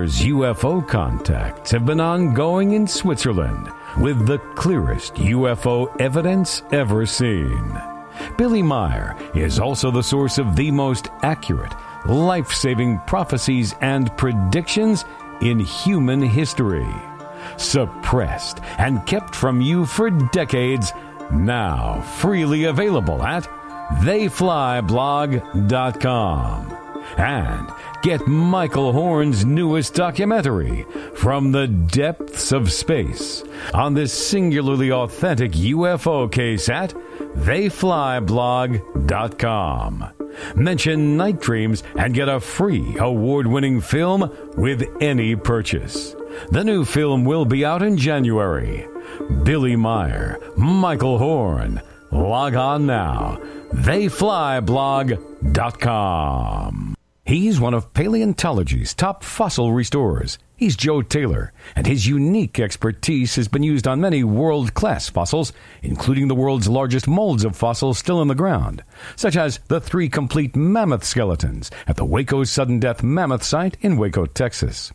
UFO contacts have been ongoing in Switzerland with the clearest UFO evidence ever seen. Billy Meier is also the source of the most accurate, life saving prophecies and predictions in human history. Suppressed and kept from you for decades, now freely available at theyflyblog.com. And get Michael Horn's newest documentary, From the Depths of Space, on this singularly authentic UFO case at theyflyblog.com. Mention Night Dreams and get a free award winning film with any purchase. The new film will be out in January. Billy Meier, Michael Horn. Log on now. Theyflyblog.com. He's one of paleontology's top fossil restorers. He's Joe Taylor, and his unique expertise has been used on many world class fossils, including the world's largest molds of fossils still in the ground, such as the three complete mammoth skeletons at the Waco Sudden Death Mammoth Site in Waco, Texas.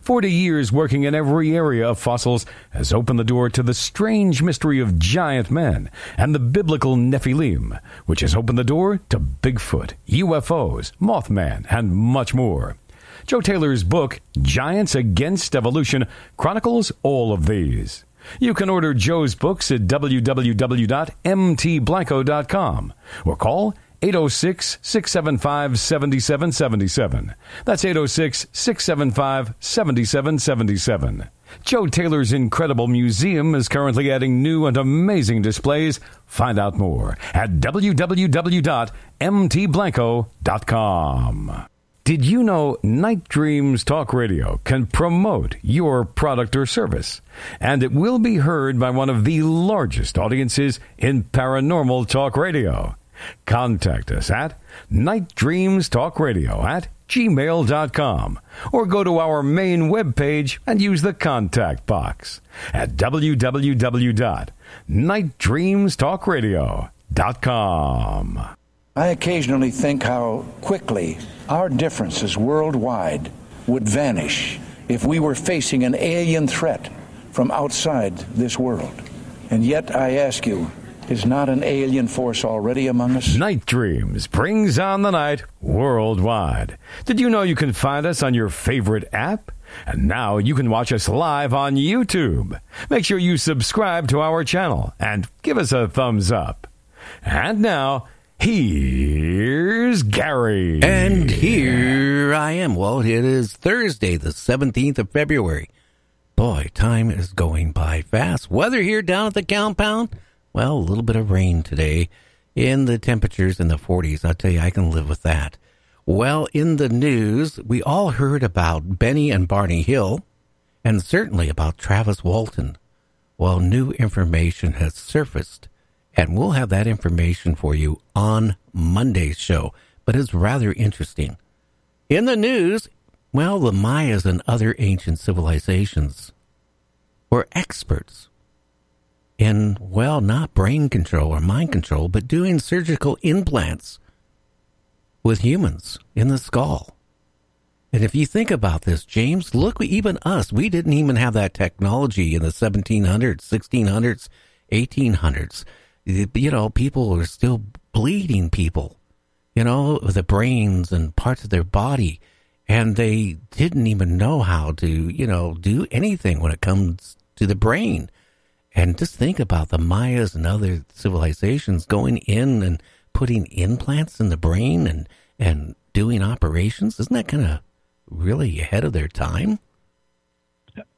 40 years working in every area of fossils has opened the door to the strange mystery of giant men and the biblical Nephilim, which has opened the door to Bigfoot, UFOs, Mothman, and much more. Joe Taylor's book, Giants Against Evolution, chronicles all of these. You can order Joe's books at www.mtblanco.com or call 806 675 7777. That's 806 675 7777. Joe Taylor's incredible museum is currently adding new and amazing displays. Find out more at www.mtblanco.com. Did you know Night Dreams Talk Radio can promote your product or service? And it will be heard by one of the largest audiences in paranormal talk radio. Contact us at nightdreamstalkradio at gmail.com or go to our main webpage and use the contact box at www.nightdreamstalkradio.com. I occasionally think how quickly our differences worldwide would vanish if we were facing an alien threat from outside this world. And yet I ask you, is not an alien force already among us? Night Dreams brings on the night worldwide. Did you know you can find us on your favorite app? And now you can watch us live on YouTube. Make sure you subscribe to our channel and give us a thumbs up. And now, here's Gary. And here I am. Well, it is Thursday, the 17th of February. Boy, time is going by fast. Weather here down at the compound well, a little bit of rain today in the temperatures in the 40s. I'll tell you, I can live with that. Well, in the news, we all heard about Betty and Barney Hill and certainly about Travis Walton. Well, new information has surfaced, and we'll have that information for you on Monday's show, but it's rather interesting. In the news, well, the Mayas and other ancient civilizations were experts in, well, not brain control or mind control, but doing surgical implants with humans in the skull. And if you think about this, James, look, even us, we didn't even have that technology in the 1700s, 1600s, 1800s. You know, people were still bleeding people, you know, the brains and parts of their body. And they didn't even know how to, you know, do anything when it comes to the brain. And just think about the Mayas and other civilizations going in and putting implants in the brain and, and doing operations. Isn't that kind of really ahead of their time?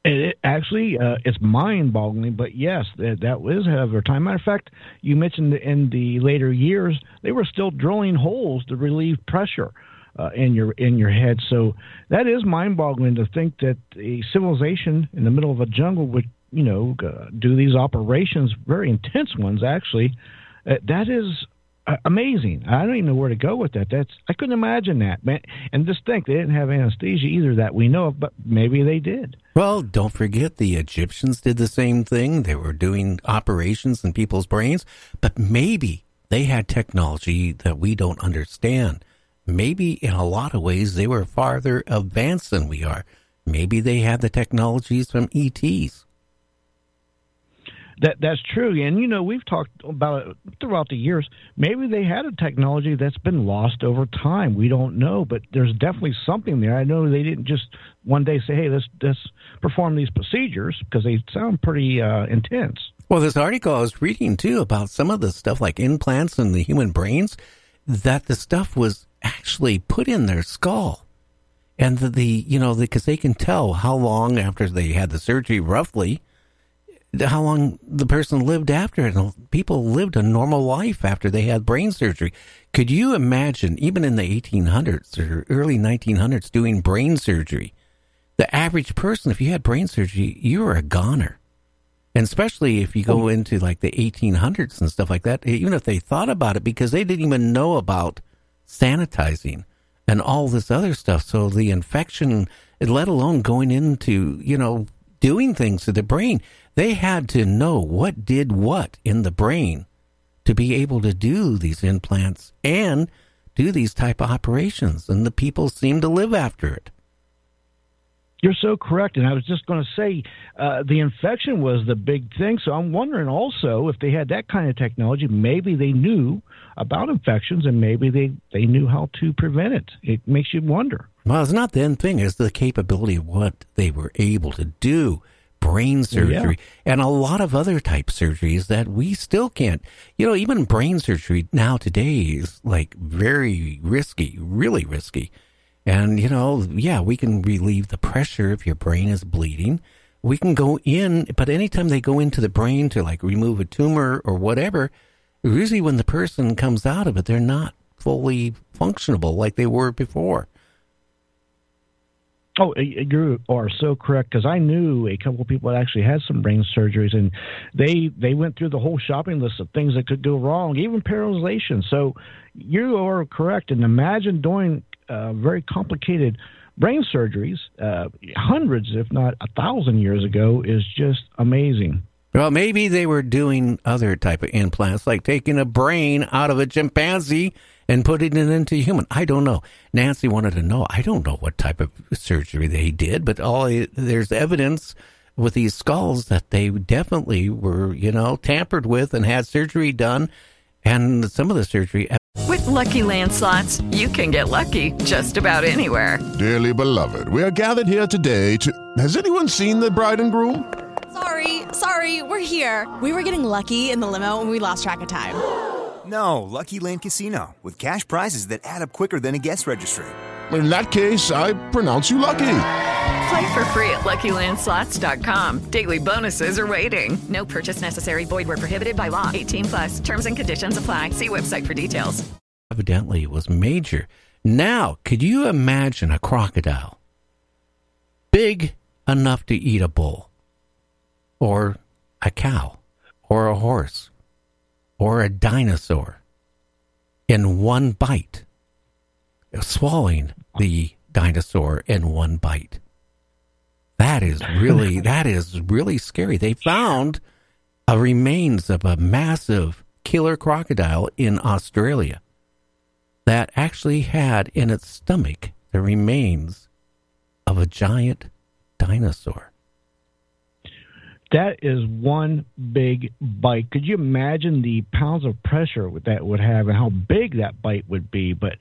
It, actually, uh, it's mind-boggling, but yes, that, that was ahead of their time. Matter of fact, you mentioned in the later years they were still drilling holes to relieve pressure uh, in your in your head. So that is mind-boggling to think that a civilization in the middle of a jungle would you know, do these operations, very intense ones actually. Uh, that is uh, amazing. I don't even know where to go with that. That's I couldn't imagine that, man. And just think they didn't have anesthesia either that we know of, but maybe they did. Well, don't forget the Egyptians did the same thing. They were doing operations in people's brains, but maybe they had technology that we don't understand. maybe in a lot of ways they were farther advanced than we are. Maybe they had the technologies from ETs. That that's true, and you know we've talked about it throughout the years. Maybe they had a technology that's been lost over time. We don't know, but there's definitely something there. I know they didn't just one day say, "Hey, let's let's perform these procedures," because they sound pretty uh, intense. Well, this article I was reading too about some of the stuff like implants in the human brains, that the stuff was actually put in their skull. And the, the you know, because they can tell how long after they had the surgery, roughly, how long the person lived after it. And People lived a normal life after they had brain surgery. Could you imagine, even in the 1800s or early 1900s, doing brain surgery? The average person, if you had brain surgery, you were a goner. And especially if you go oh. into like the 1800s and stuff like that, even if they thought about it, because they didn't even know about sanitizing and all this other stuff. So the infection, let alone going into, you know, doing things to the brain, they had to know what did what in the brain to be able to do these implants and do these type of operations. And the people seem to live after it. You're so correct. And I was just going to say uh, the infection was the big thing. So I'm wondering also if they had that kind of technology, maybe they knew about infections and maybe they, they knew how to prevent it. It makes you wonder. Well, it's not the end thing, it's the capability of what they were able to do. Brain surgery and a lot of other type surgeries that we still can't. You know, even brain surgery now today is like very risky, really risky. And, you know, yeah, we can relieve the pressure if your brain is bleeding. We can go in, but anytime they go into the brain to like remove a tumor or whatever, usually when the person comes out of it, they're not fully functionable like they were before. Oh, you are so correct because I knew a couple of people that actually had some brain surgeries, and they they went through the whole shopping list of things that could go wrong, even paralyzation. So you are correct, and imagine doing uh, very complicated brain surgeries, uh, hundreds, if not a thousand years ago, is just amazing. Well, maybe they were doing other type of implants, like taking a brain out of a chimpanzee and putting it into human. I don't know. Nancy wanted to know. I don't know what type of surgery they did, but all there's evidence with these skulls that they definitely were, you know, tampered with and had surgery done, and some of the surgery. With Lucky Land slots, you can get lucky just about anywhere. Dearly beloved, we are gathered here today to. Has anyone seen the bride and groom? Sorry, sorry, we're here. We were getting lucky in the limo and we lost track of time. No, Lucky Land Casino, with cash prizes that add up quicker than a guest registry. In that case, I pronounce you lucky. Play for free at LuckyLandSlots.com. Daily bonuses are waiting. No purchase necessary. Void where prohibited by law. 18 plus. Terms and conditions apply. See website for details. Evidently, it was major. Now, could you imagine a crocodile big enough to eat a bull, or a cow, or a horse, or a dinosaur in one bite, swallowing the dinosaur in one bite? That is really that is really scary. They found a remains of a massive killer crocodile in Australia that actually had in its stomach the remains of a giant dinosaur. That is one big bite. Could you imagine the pounds of pressure that would have and how big that bite would be? But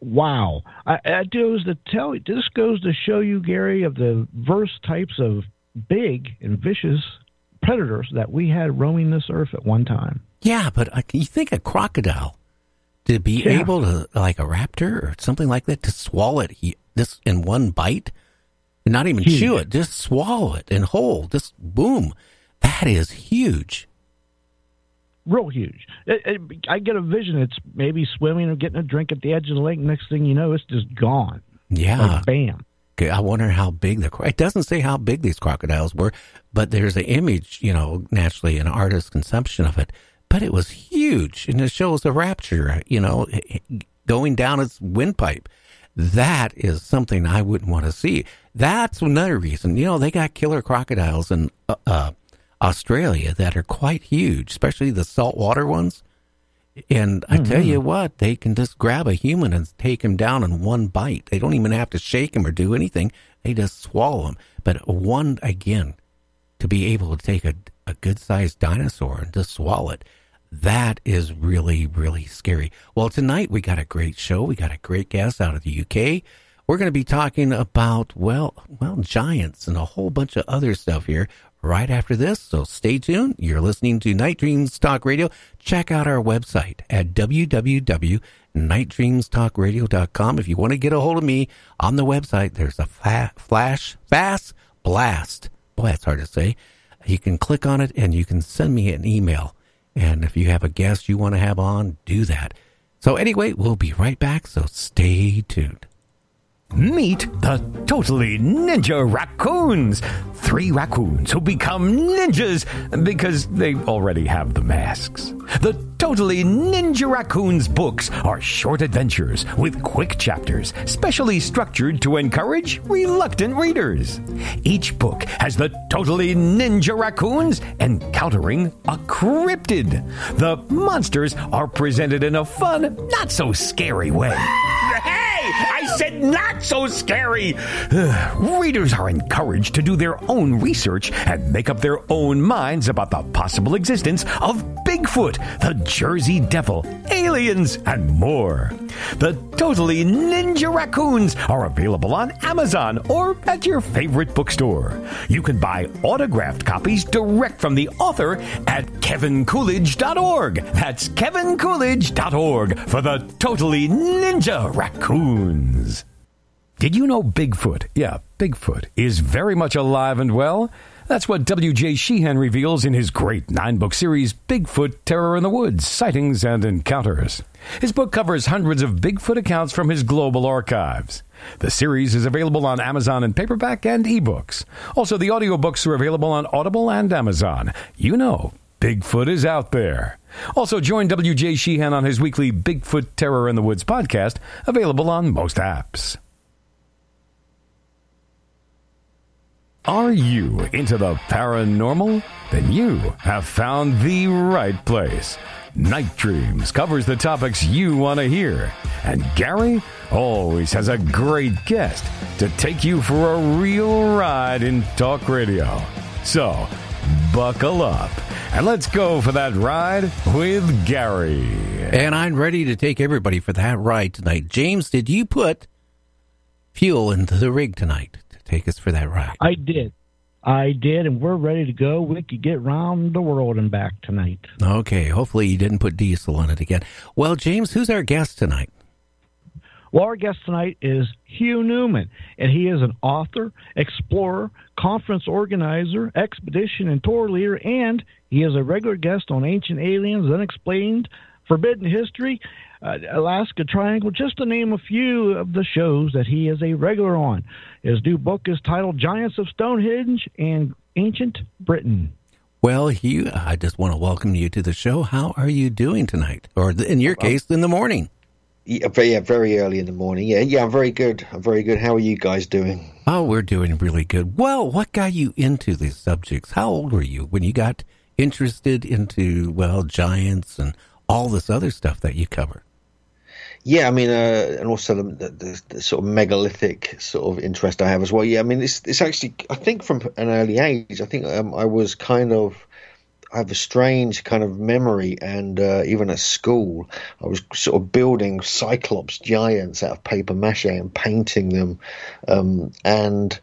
wow, I, I goes to tell this goes to show you, Gary, of the verse types of big and vicious predators that we had roaming this earth at one time. Yeah, but uh, you think a crocodile to be Yeah. able to, like a raptor or something like that, to swallow it he, this in one bite, and not even Huge. chew it, just swallow it and whole, just boom. That is huge. Real huge. It, it, I get a vision. It's maybe swimming or getting a drink at the edge of the lake. Next thing you know, it's just gone. Yeah. Like bam. Okay, I wonder how big the. It doesn't say how big these crocodiles were, but there's an image, you know, naturally an artist's conception of it. But it was huge, and it shows the raptor, you know, going down its windpipe. That is something I wouldn't want to see. That's another reason. You know, they got killer crocodiles in uh, uh, Australia that are quite huge, especially the saltwater ones. And I tell Mhm. you what, they can just grab a human and take him down in one bite. They don't even have to shake him or do anything. They just swallow him. But one, again, to be able to take a, a good sized dinosaur and just swallow it, that is really, really scary. Well, tonight we got a great show. We got a great guest out of the UK. We're going to be talking about, well, well, giants and a whole bunch of other stuff here right after this. So stay tuned. You're listening to Night Dreams Talk Radio. Check out our website at www.nightdreamstalkradio.com. If you want to get a hold of me on the website, there's a fa- flash, fast blast. Boy, that's hard to say. You can click on it and you can send me an email. And if you have a guest you want to have on, do that. So anyway, we'll be right back. So stay tuned. Meet the totally ninja raccoons. Three raccoons who become ninjas because they already have the masks. The Totally Ninja Raccoons books are short adventures with quick chapters, specially structured to encourage reluctant readers. Each book has the Totally Ninja Raccoons encountering a cryptid. The monsters are presented in a fun, not so scary way. Hey! I said not so scary! Readers are encouraged to do their own research and make up their own minds about the possible existence of Bigfoot, the Jersey Devil, aliens, and more. The Totally Ninja Raccoons are available on Amazon or at your favorite bookstore. You can buy autographed copies direct from the author at kevincoolidge.org. That's kevincoolidge.org for the Totally Ninja Raccoons. Did you know Bigfoot, yeah, Bigfoot, is very much alive and well? That's what W.J. Sheehan reveals in his great nine book series, Bigfoot Terror in the Woods Sightings and Encounters. His book covers hundreds of Bigfoot accounts from his global archives. The series is available on Amazon in paperback and ebooks. Also, the audiobooks are available on Audible and Amazon. You know, Bigfoot is out there. Also, join W.J. Sheehan on his weekly Bigfoot Terror in the Woods podcast, available on most apps. Are you into the paranormal? Then you have found the right place. Night Dreams covers the topics you want to hear, and Gary always has a great guest to take you for a real ride in talk radio. So, buckle up and let's go for that ride with Gary. And I'm ready to take everybody for that ride tonight. James, did you put fuel into the rig tonight to take us for that ride? I did. I did, and we're ready to go. We could get round the world and back tonight. Okay, hopefully you didn't put diesel on it again. Well, James, who's our guest tonight? Well, our guest tonight is Hugh Newman, and he is an author, explorer, conference organizer, expedition and tour leader, and he is a regular guest on Ancient Aliens, Unexplained, Forbidden History, uh, Alaska Triangle, just to name a few of the shows that he is a regular on. His new book is titled Giants of Stonehenge and Ancient Britain. Well, Hugh, I just want to welcome you to the show. How are you doing tonight? Or in your case, in the morning? Yeah, very, yeah, very early in the morning. Yeah, yeah, I'm very good. I'm very good. How are you guys doing? Oh, we're doing really good. Well, what got you into these subjects? How old were you when you got interested into, well, giants and all this other stuff that you cover? Yeah, I mean, uh, and also the, the, the sort of megalithic sort of interest I have as well. Yeah, I mean, it's it's actually I think from an early age. I think um, I was kind of I have a strange kind of memory, and uh, even at school, I was sort of building cyclops giants out of paper mache and painting them, um, and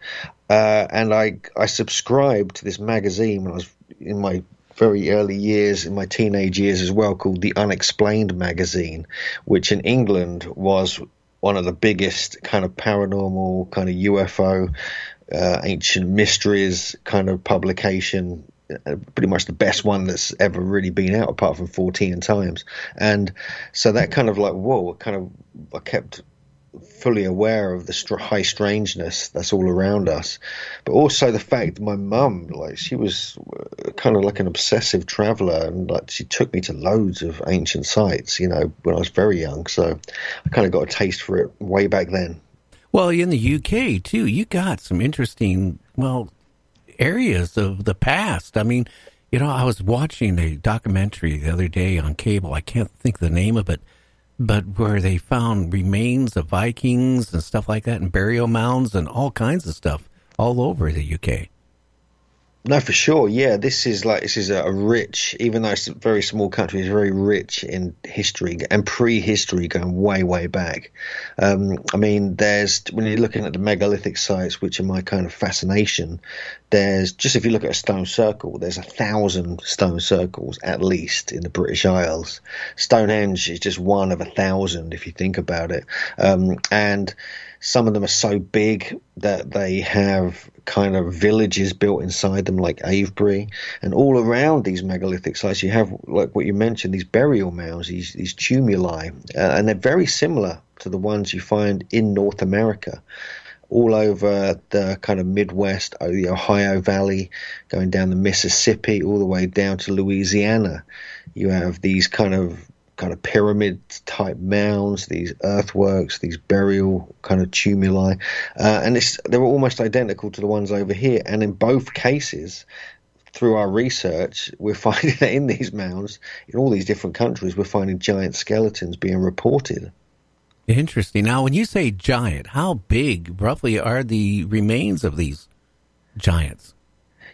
uh, and I I subscribed to this magazine when I was in my very early years, in my teenage years as well, called the Unexplained magazine, which in England was one of the biggest kind of paranormal, kind of UFO, uh, ancient mysteries kind of publication. Uh, pretty much the best one that's ever really been out, apart from Fortean Times. And so that kind of like, whoa, kind of, I kept fully aware of the high strangeness that's all around us, but also the fact my mum, like, she was uh, kind of like an obsessive traveler, and like she took me to loads of ancient sites, you know, when I was very young. So I kind of got a taste for it way back then. Well, in the UK too, you got some interesting, well, areas of the past. I mean, You know, I was watching a documentary the other day on cable. I can't think the name of it, but where they found remains of Vikings and stuff like that, and burial mounds and all kinds of stuff all over the UK. No, for sure. Yeah, this is like this is a, rich, even though it's a very small country, it's very rich in history and prehistory going way, way back. Um, I mean, there's when you're looking at the megalithic sites, which are my kind of fascination. There's just if you look at a stone circle, there's a thousand stone circles at least in the British Isles. Stonehenge is just one of a thousand if you think about it, um, and some of them are so big that they have kind of villages built inside them, like Avebury, and all around these megalithic sites, you have like what you mentioned, these burial mounds, these these tumuli, uh, and they're very similar to the ones you find in North America. All over the kind of Midwest, uh, the Ohio Valley, going down the Mississippi, all the way down to Louisiana. You have these kind of kind of pyramid type mounds, these earthworks, these burial kind of tumuli, uh, and they were almost identical to the ones over here. And in both cases, through our research, we're finding that in these mounds, in all these different countries, we're finding giant skeletons being reported. Interesting. Now, when you say giant, how big roughly are the remains of these giants?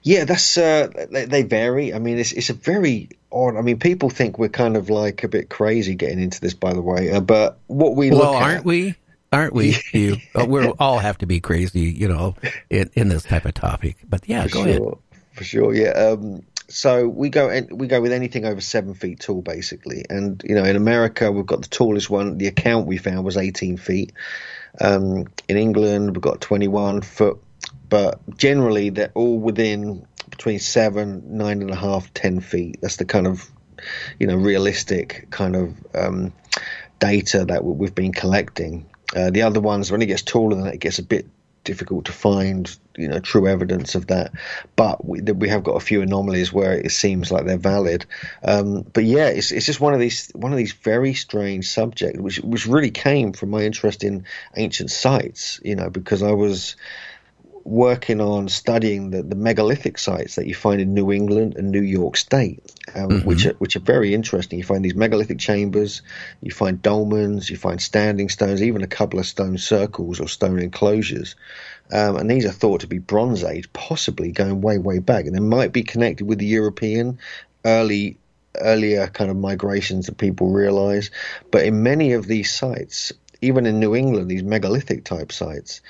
Yeah, that's uh, they, they, vary. I mean, it's it's a very odd. I mean, people think we're kind of like a bit crazy getting into this, by the way. Uh, but what we well, look aren't at, we? Aren't we? you, we all have to be crazy, you know, in, in this type of topic. But yeah, for go sure, ahead. For sure, yeah. Um, so we go and we go with anything over seven feet tall, basically. And you know, in America, we've got the tallest one. The account we found was eighteen feet. Um, in England, we've got twenty-one foot but generally they're all within between seven, nine and a half, ten feet. That's the kind of you know realistic kind of um, data that we've been collecting. Uh, the other ones, when it gets taller than that, it gets a bit difficult to find you know true evidence of that but we, we have got a few anomalies where it seems like they're valid um, but yeah it's, it's just one of these one of these very strange subjects which which really came from my interest in ancient sites you know because I was working on studying the, the megalithic sites that you find in New England and New York State, um, mm-hmm. which are which are very interesting. You find these megalithic chambers, you find dolmens, you find standing stones, even a couple of stone circles or stone enclosures, um, and these are thought to be Bronze Age, possibly going way way back, and they might be connected with the European early earlier kind of migrations that people realize. But in many of these sites, even in New England, these megalithic type sites,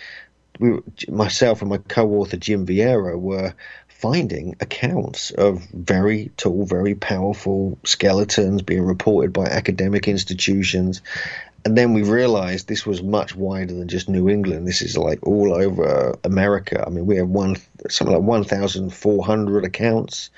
we, myself and my co-author Jim Vieira were finding accounts of very tall, very powerful skeletons being reported by academic institutions. And then we realized this was much wider than just New England. This is like all over America. I mean, we have one something like 1,400 accounts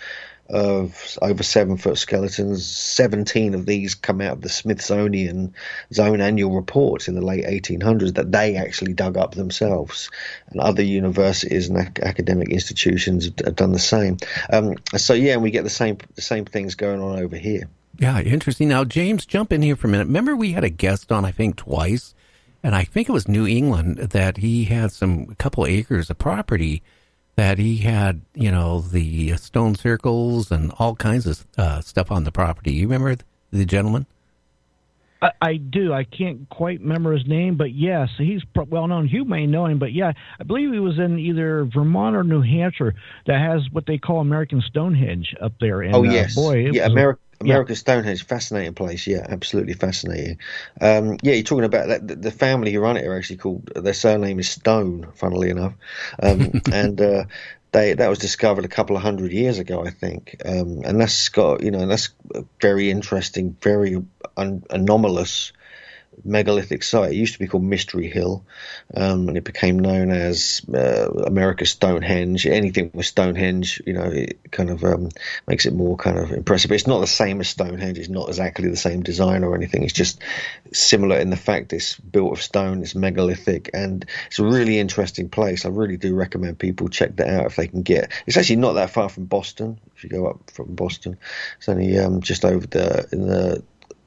of over seven foot skeletons. 17 of these come out of the Smithsonian Zone annual Report in the late 1800s that they actually dug up themselves. And other universities and ac- academic institutions have done the same. Um, so, yeah, and we get the same, the same things going on over here. Yeah, interesting. Now, James, jump in here for a minute. Remember, we had a guest on, I think, twice, and I think it was New England that he had some a couple acres of property that he had, you know, the stone circles and all kinds of uh, stuff on the property. You remember the gentleman? I, I, do. I can't quite remember his name, but yes, he's well known. You may know him, but yeah, I believe he was in either Vermont or New Hampshire that has what they call American Stonehenge up there. And, oh yes, uh, boy, yeah, America. America's yeah. Stonehenge, fascinating place. Yeah, absolutely fascinating. Um, yeah, you're talking about that. The, family who run it are actually called. Their surname is Stone, funnily enough, um, and uh, they that was discovered a couple of hundred years ago, I think. Um, and that's got you know that's very interesting, very un- anomalous megalithic site. It used to be called Mystery Hill, um, and it became known as uh, America's Stonehenge. Anything with Stonehenge, you know, it kind of um, makes it more kind of impressive. It's not the same as Stonehenge. It's not exactly the same design or anything. It's just similar in the fact it's built of stone. It's megalithic, and it's a really interesting place. I really do recommend people check that out if they can get. It's actually not that far from Boston. If you go up from Boston, it's only um, just over the in the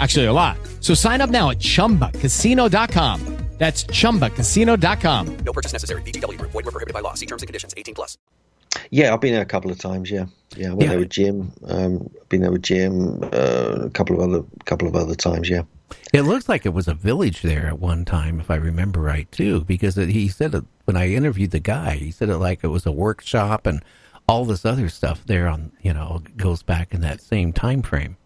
Actually, a lot. So sign up now at chumbacasino.com. That's chumbacasino.com. No purchase necessary. VGW Group. Void were prohibited by law. See terms and conditions. 18 plus. Yeah, I've been there a couple of times. Yeah, yeah, I went there with Jim. Um, been there with Jim uh, a couple of other couple of other times. Yeah. It looks like it was a village there at one time, if I remember right, too, because it, he said it, when I interviewed the guy, he said it like it was a workshop and all this other stuff there on, you know, goes back in that same time frame.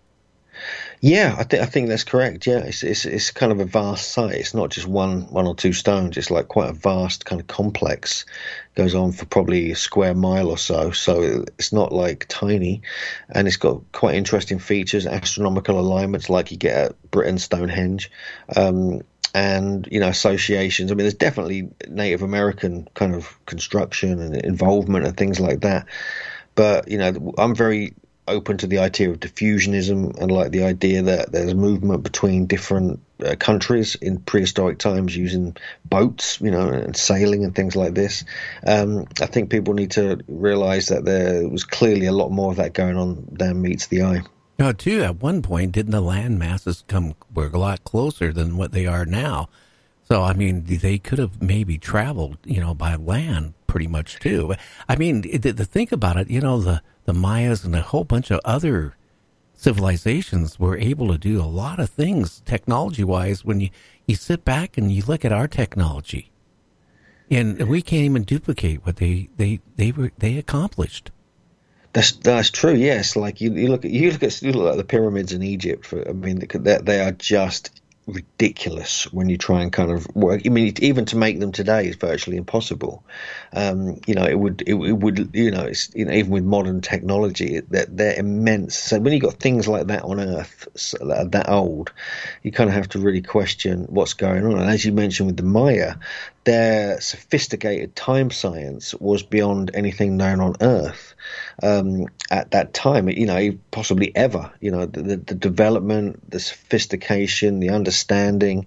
Yeah, I think I think that's correct. Yeah, it's, it's it's kind of a vast site. It's not just one one or two stones. It's like quite a vast kind of complex. Goes on for probably a square mile or so. So it's not like tiny, and it's got quite interesting features, astronomical alignments like you get at Britain Stonehenge. Um, and you know associations. I mean, there's definitely Native American kind of construction and involvement and things like that. But you know, I'm very open to the idea of diffusionism and like the idea that there's movement between different uh, countries in prehistoric times using boats, you know, and sailing and things like this. Um, I think people need to realize that there was clearly a lot more of that going on than meets the eye. No, too. At one point, didn't the land masses come were a lot closer than what they are now? So, I mean, they could have maybe traveled, you know, by land pretty much too. I mean, to, to think about it, you know, the the Mayas and a whole bunch of other civilizations were able to do a lot of things technology wise when you, you sit back and you look at our technology. And we can't even duplicate what they, they, they were they accomplished. That's that's true. Yes, like you, you look at you look at you look at the pyramids in Egypt. For, I mean, they, they are just ridiculous when you try and kind of work. I mean, even to make them today is virtually impossible. Um, you know, it would, it, it, would, you know, it's you know, even with modern technology, they're, they're immense. So when you've got things like that on Earth that that old, you kind of have to really question what's going on. And as you mentioned with the Maya, their sophisticated time science was beyond anything known on Earth um, at that time. You know, possibly ever. You know, the, the development, the sophistication, the understanding,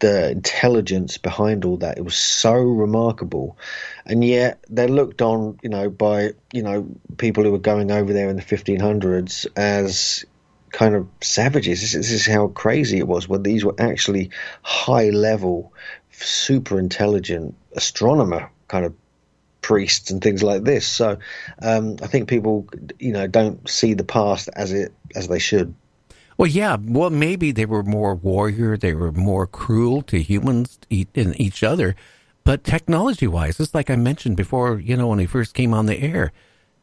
the intelligence behind all that. It was so remarkable, and yet they're looked on, you know, by you know people who were going over there in the 1500s as kind of savages. This, this is how crazy it was when these were actually high level, super intelligent astronomer kind of priests and things like this. So um, I think people, you know, don't see the past as it as they should. Well, yeah. Well, maybe they were more warrior. They were more cruel to humans and each other. But technology-wise, just like I mentioned before, you know, when they first came on the air,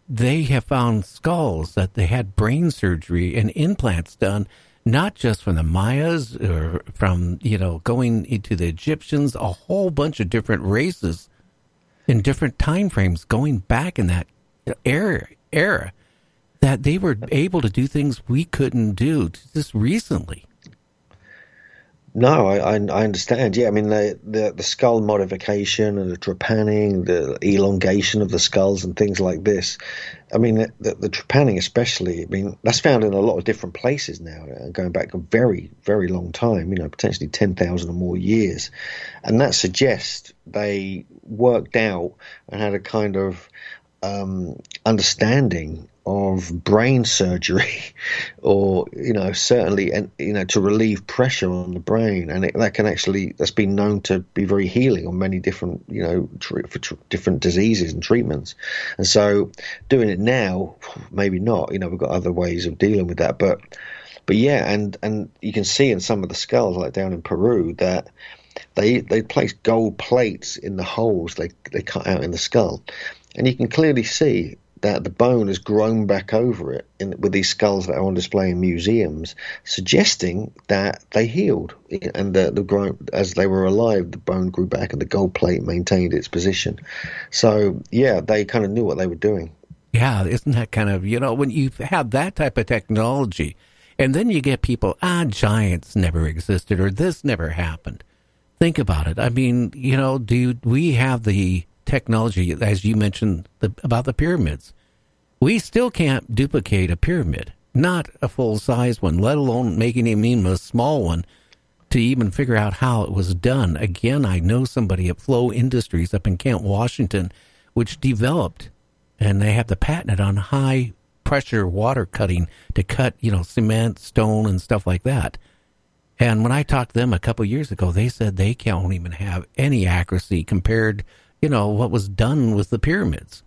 they have found skulls that they had brain surgery and implants done, not just from the Mayas or from you know going into the Egyptians, a whole bunch of different races in different time frames going back in that era era that they were able to do things we couldn't do just recently. No, I, I understand. Yeah, I mean the, the, the skull modification and the trepanning, the elongation of the skulls and things like this. I mean the, the, the trepanning, especially. I mean that's found in a lot of different places now, uh, going back a very very long time. You know, potentially ten thousand or more years, and that suggests they worked out and had a kind of um, understanding of brain surgery, or you know, certainly, and you know, to relieve pressure on the brain, and it, that can actually that's been known to be very healing on many different, you know, tr- for tr- different diseases and treatments. And so, doing it now, maybe not. You know, we've got other ways of dealing with that, but but yeah, and and you can see in some of the skulls, like down in Peru, that they they place gold plates in the holes they they cut out in the skull, and you can clearly see that the bone has grown back over it in, with these skulls that are on display in museums, suggesting that they healed and the, the as they were alive, the bone grew back and the gold plate maintained its position. So yeah, they kind of knew what they were doing. Yeah, isn't that kind of you know when you have that type of technology, and then you get people ah giants never existed or this never happened. Think about it. I mean, you know, do we have the technology as you mentioned the, about the pyramids? We still can't duplicate a pyramid, not a full size one, let alone making even a small one to even figure out how it was done. Again, I know somebody at Flow Industries up in Kent, Washington, which developed and they have the patent on high pressure water cutting to cut, you know, cement, stone, and stuff like that. And when I talked to them a couple years ago, they said they can't even have any accuracy compared, you know, what was done with the pyramids.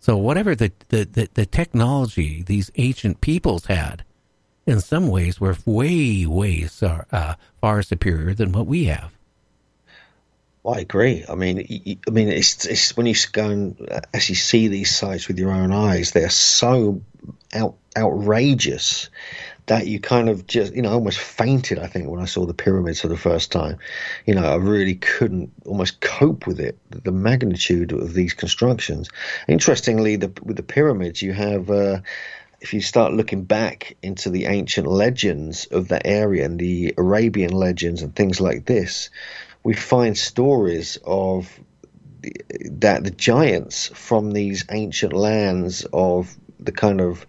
So whatever the, the, the, the technology these ancient peoples had, in some ways were way, way uh, far superior than what we have. I agree. I mean, I mean, it's, it's when you go and actually see these sites with your own eyes, they're so out, outrageous that you kind of just, you know, almost fainted. I think when I saw the pyramids for the first time, you know, I really couldn't almost cope with it, the magnitude of these constructions. Interestingly, the, with the pyramids, you have. Uh, if you start looking back into the ancient legends of that area and the Arabian legends and things like this, we find stories of that the giants from these ancient lands of the kind of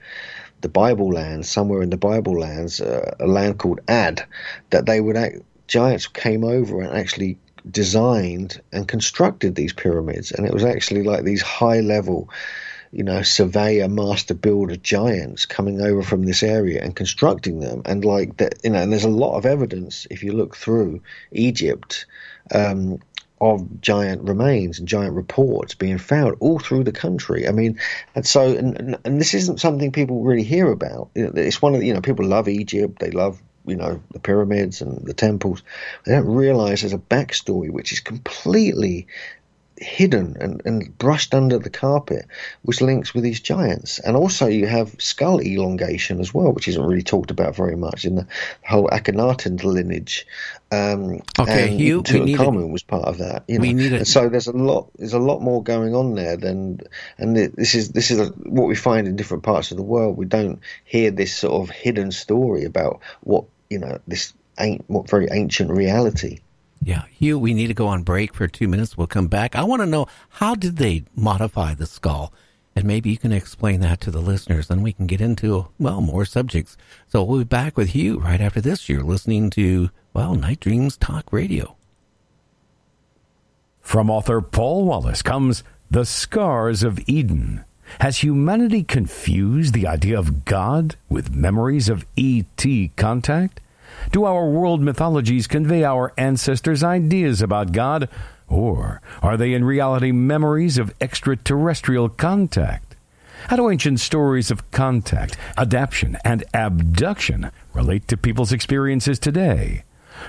the Bible lands, somewhere in the Bible lands, uh, a land called Ad, that they would act, giants came over and actually designed and constructed these pyramids, and it was actually like these high level you know, surveyor, master builder giants coming over from this area and constructing them. And like that, you know, and there's a lot of evidence if you look through Egypt um, of giant remains and giant reports being found all through the country. I mean, and so, and, and this isn't something people really hear about. It's one of the, you know, people love Egypt, they love you know the pyramids and the temples they don't realize there's a backstory which is completely hidden and, and brushed under the carpet, which links with these giants. And also, you have skull elongation as well, which isn't really talked about very much in the whole Akhenaten lineage. Um, okay, and Hugh, Tutankhamun was part of that. You know? we need a, so there's a lot. There's a lot more going on there than, and this is this is a, what we find in different parts of the world. We don't hear this sort of hidden story about what you know this ain't what very ancient reality. Yeah, Hugh, we need to go on break for two minutes. We'll come back. I want to know how did they modify the skull? And maybe you can explain that to the listeners, and we can get into, well, more subjects. So we'll be back with Hugh right after this. You're listening to, well, Night Dreams Talk Radio. From author Paul Wallace comes The Scars of Eden. Has humanity confused the idea of God with memories of E.T. contact? Do our world mythologies convey our ancestors' ideas about God, or are they in reality memories of extraterrestrial contact? How do ancient stories of contact, adaptation, and abduction relate to people's experiences today?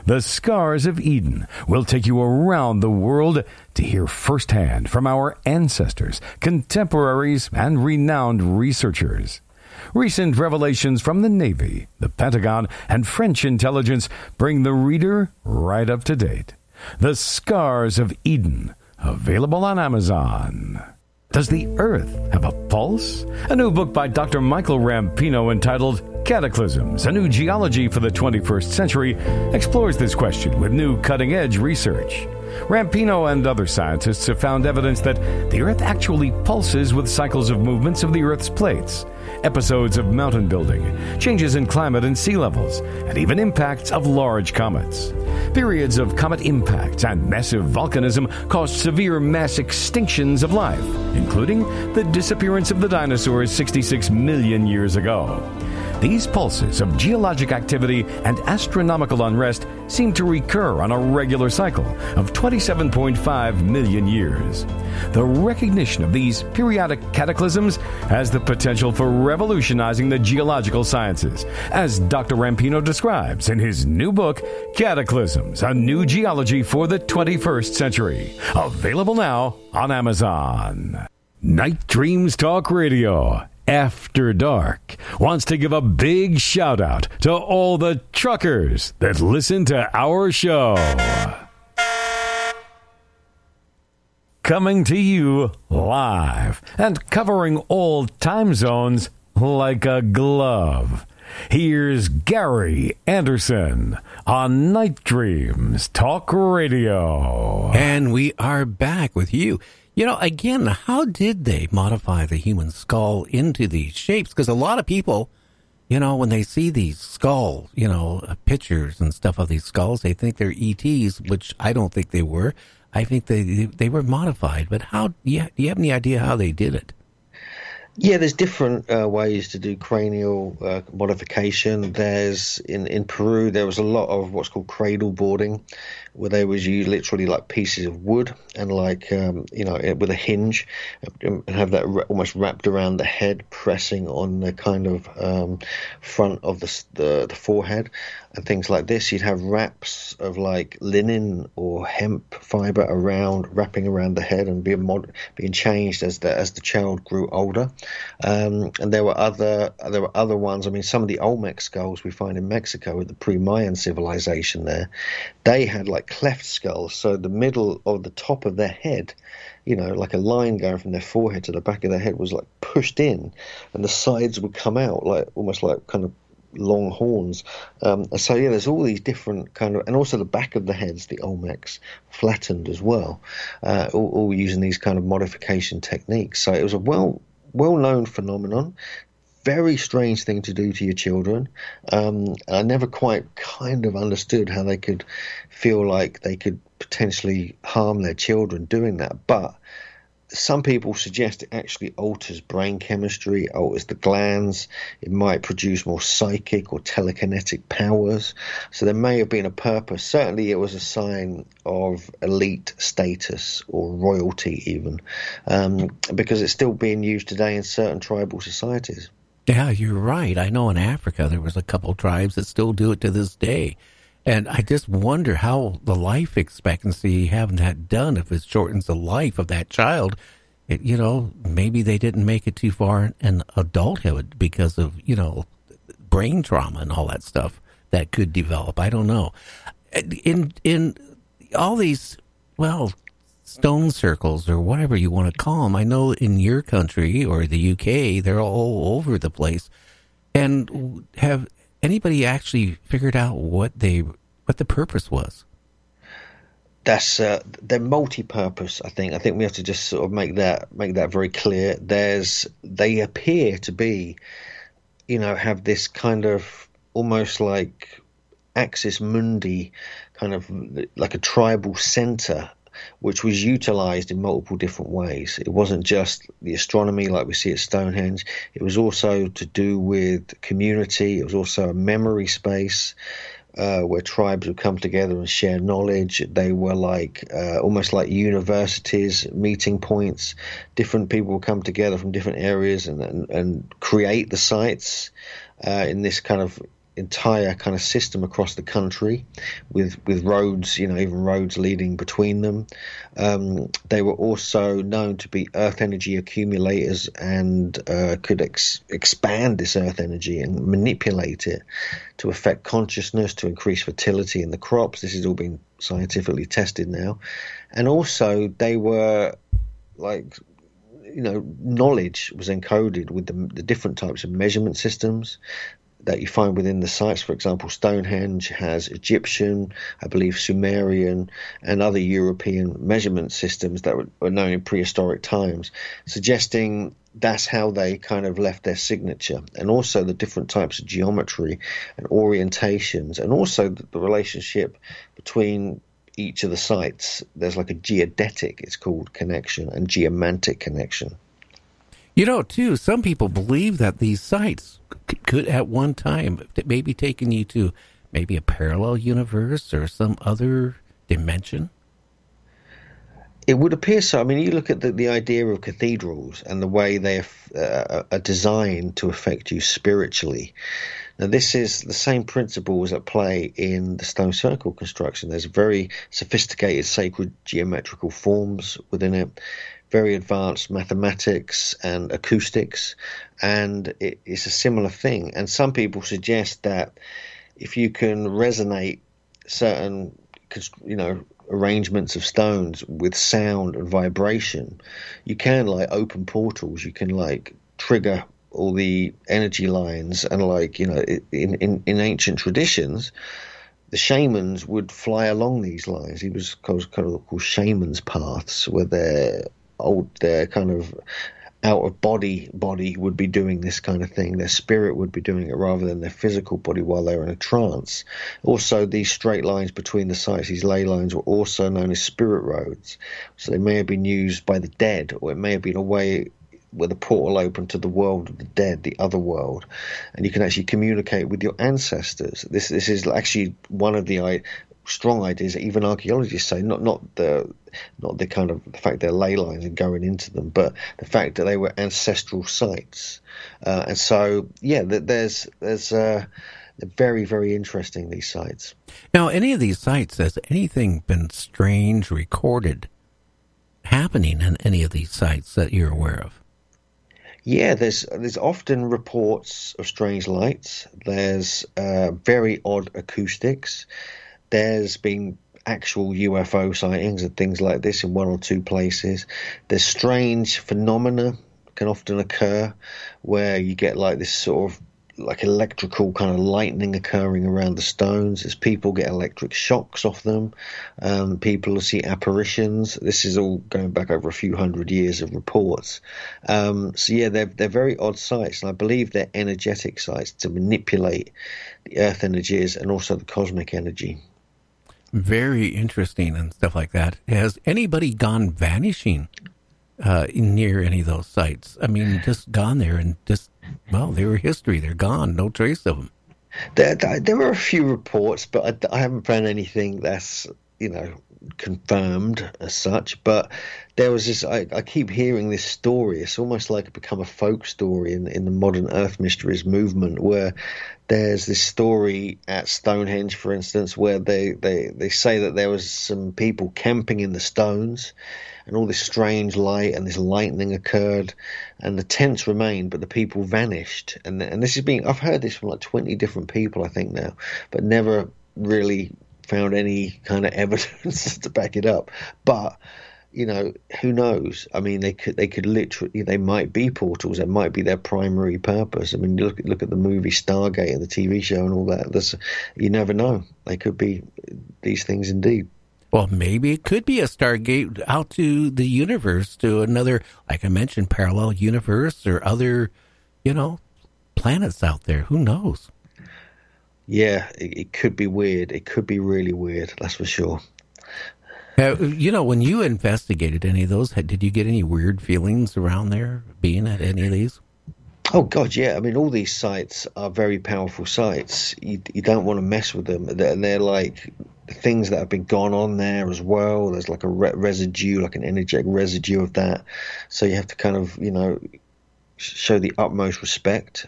The Scars of Eden will take you around the world to hear firsthand from our ancestors, contemporaries, and renowned researchers. Recent revelations from the Navy, the Pentagon, and French intelligence bring the reader right up to date. The Scars of Eden, available on Amazon. Does the Earth have a pulse? A new book by Dr. Michael Rampino entitled Cataclysms, a new geology for the 21st century, explores this question with new cutting edge research. Rampino and other scientists have found evidence that the Earth actually pulses with cycles of movements of the Earth's plates episodes of mountain building, changes in climate and sea levels, and even impacts of large comets. Periods of comet impacts and massive volcanism caused severe mass extinctions of life, including the disappearance of the dinosaurs 66 million years ago. These pulses of geologic activity and astronomical unrest seem to recur on a regular cycle of 27.5 million years. The recognition of these periodic cataclysms has the potential for revolutionizing the geological sciences, as Dr. Rampino describes in his new book, Cataclysms A New Geology for the 21st Century. Available now on Amazon. Night Dreams Talk Radio, After Dark, wants to give a big shout out to all the truckers that listen to our show. Coming to you live and covering all time zones like a glove. Here's Gary Anderson on Night Dreams Talk Radio. And we are back with you. You know, again, how did they modify the human skull into these shapes? Because a lot of people, you know, when they see these skulls, you know, uh, pictures and stuff of these skulls, they think they're ETs, which I don't think they were. I think they they were modified. But how? Yeah, do you have any idea how they did it? Yeah, there's different uh, ways to do cranial uh, modification. There's in in Peru there was a lot of what's called cradle boarding, where they was use literally like pieces of wood and like um, you know with a hinge, and have that almost wrapped around the head, pressing on the kind of um, front of the, the the forehead, and things like this. You'd have wraps of like linen or hemp fiber around, wrapping around the head and being mod- being changed as the as the child grew older. Um, and there were other there were other ones. I mean, some of the Olmec skulls we find in Mexico with the pre-Mayan civilization there, they had like cleft skulls. So the middle of the top of their head, you know, like a line going from their forehead to the back of their head was like pushed in, and the sides would come out like almost like kind of long horns. Um, so yeah, there's all these different kind of, and also the back of the heads, the Olmecs, flattened as well, uh, all, all using these kind of modification techniques. So it was a well well known phenomenon. Very strange thing to do to your children. Um, I never quite kind of understood how they could feel like they could potentially harm their children doing that, but some people suggest it actually alters brain chemistry, alters the glands. It might produce more psychic or telekinetic powers. So there may have been a purpose. Certainly, it was a sign of elite status or royalty, even, um, because it's still being used today in certain tribal societies. Yeah, you're right. I know in Africa there was a couple tribes that still do it to this day. And I just wonder how the life expectancy having that done, if it shortens the life of that child, it, you know, maybe they didn't make it too far in adulthood because of, you know, brain trauma and all that stuff that could develop. I don't know. In, in all these, well, stone circles or whatever you want to call them, I know in your country or the UK, they're all over the place. And have anybody actually figured out what they what the purpose was? That's uh, they're multi-purpose. I think. I think we have to just sort of make that make that very clear. There's they appear to be, you know, have this kind of almost like axis mundi, kind of like a tribal center which was utilized in multiple different ways. It wasn't just the astronomy like we see at Stonehenge, it was also to do with community, it was also a memory space. Uh, where tribes would come together and share knowledge. They were like uh, almost like universities, meeting points. Different people would come together from different areas and and, and create the sites uh, in this kind of entire kind of system across the country with with roads you know even roads leading between them. Um, they were also known to be earth energy accumulators and uh, could ex- expand this earth energy and manipulate it to affect consciousness to increase fertility in the crops. This has all been scientifically tested now. And also they were like you know, knowledge was encoded with the, the, different types of measurement systems that you find within the sites. For example, Stonehenge has Egyptian, I believe Sumerian, and other European measurement systems that were, known in prehistoric times, suggesting that's how they kind of left their signature, and also the different types of geometry and orientations, and also the relationship between each of the sites. There's like a geodetic, it's called connection, and geomantic connection. You know, too, some people believe that these sites could at one time maybe taken you to maybe a parallel universe or some other dimension. It would appear so. I mean, you look at the, the idea of cathedrals and the way they uh, are designed to affect you spiritually Now, this is the same principles at play in the stone circle construction. There's very sophisticated sacred geometrical forms within it, very advanced mathematics and acoustics, and it, it's a similar thing. And some people suggest that if you can resonate certain, you know, arrangements of stones with sound and vibration, you can like open portals. You can like trigger all the energy lines and like you know in in, in ancient traditions the shamans would fly along these lines. He was called, of called shamans paths, where their old, their kind of out of body body would be doing this kind of thing. Their spirit would be doing it rather than their physical body while they're in a trance. Also, these straight lines between the sites, these ley lines, were also known as spirit roads. So they may have been used by the dead, or it may have been a way where the portal open to the world of the dead, the other world, and you can actually communicate with your ancestors. This this is actually one of the strong ideas that even archaeologists say. Not not the not the kind of the fact they're ley lines and going into them, but the fact that they were ancestral sites. Uh, and so yeah, there's there's. Uh, very, very interesting, these sites. Now, any of these sites, has anything been strange recorded happening in any of these sites that you're aware of? Yeah, there's there's often reports of strange lights. There's uh, very odd acoustics. There's been actual UFO sightings and things like this in one or two places. There's strange phenomena can often occur where you get like this sort of like electrical kind of lightning occurring around the stones as people get electric shocks off them. Um, people see apparitions. This is all going back over a few hundred years of reports. Um, so yeah, they're they're very odd sites, and I believe they're energetic sites to manipulate the earth energies and also the cosmic energy. Very interesting and stuff like that. Has anybody gone vanishing uh, near any of those sites? I mean, just gone there and just well, they were history. They're gone. No trace of them. There, there were a few reports, but I, I haven't found anything that's you know confirmed as such. But there was this. I, I, keep hearing this story. It's almost like it become a folk story in in the modern Earth mysteries movement, where there's this story at Stonehenge, for instance, where they they they say that there was some people camping in the stones and all this strange light and this lightning occurred, and the tents remained, but the people vanished. And and this is being I've heard this from like twenty different people, I think now, but never really found any kind of evidence to back it up. But you know, who knows? I mean, they could they could literally they might be portals. That might be their primary purpose. I mean, look look at the movie Stargate and the TV show and all that. You never know. They could be these things indeed. Well, maybe it could be a Stargate out to the universe, to another, like I mentioned, parallel universe or other, you know, planets out there. Who knows? Yeah, it, it could be weird. It could be really weird. That's for sure. Uh, you know, when you investigated any of those, did you get any weird feelings around there being at any of these? Oh God, yeah. I mean, all these sites are very powerful sites. You, you don't want to mess with them. They're, they're like things that have been gone on there as well. There's like a re- residue, like an energetic residue of that. So you have to kind of, you know, show the utmost respect.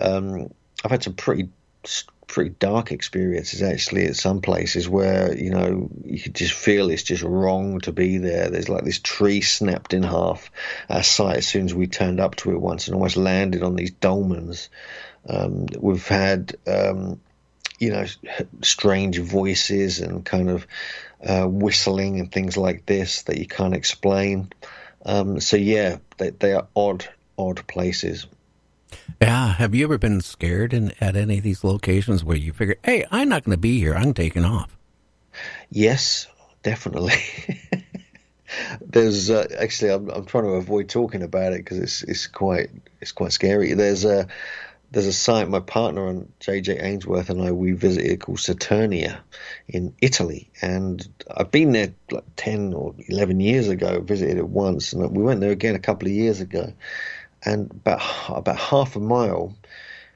Um, I've had some pretty pretty dark experiences actually at some places where you know you could just feel it's just wrong to be there. There's like this tree snapped in half our site as soon as we turned up to it once and almost landed on these dolmens. Um, we've had um, you know, strange voices and kind of uh, whistling and things like this that you can't explain. Um, so yeah, they, they are odd, odd places. Yeah. Have you ever been scared in, at any of these locations where you figure, hey, I'm not going to be here. I'm taking off? Yes, definitely. There's uh, actually I'm, I'm trying to avoid talking about it because it's it's quite it's quite scary. There's a there's a site my partner and JJ Ainsworth and I we visited called Saturnia in Italy, and I've been there like ten or eleven years ago. Visited it once, and we went there again a couple of years ago. And about about half a mile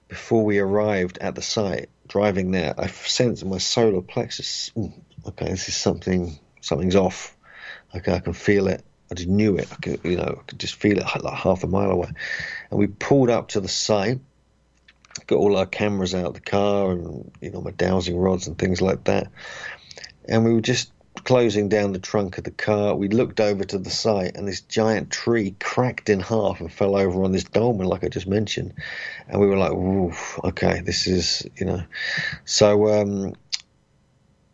before we arrived at the site, driving there, I sensed my solar plexus. Okay, this is something. Something's off. Okay, I can feel it. I just knew it. I could, you know, I could just feel it like half a mile away. And we pulled up to the site got all our cameras out of the car and you know my dowsing rods and things like that. And we were just closing down the trunk of the car. We looked over to the site, and this giant tree cracked in half and fell over on this dolmen, like I just mentioned. And we were like, "Oof, okay, this is you know." So um,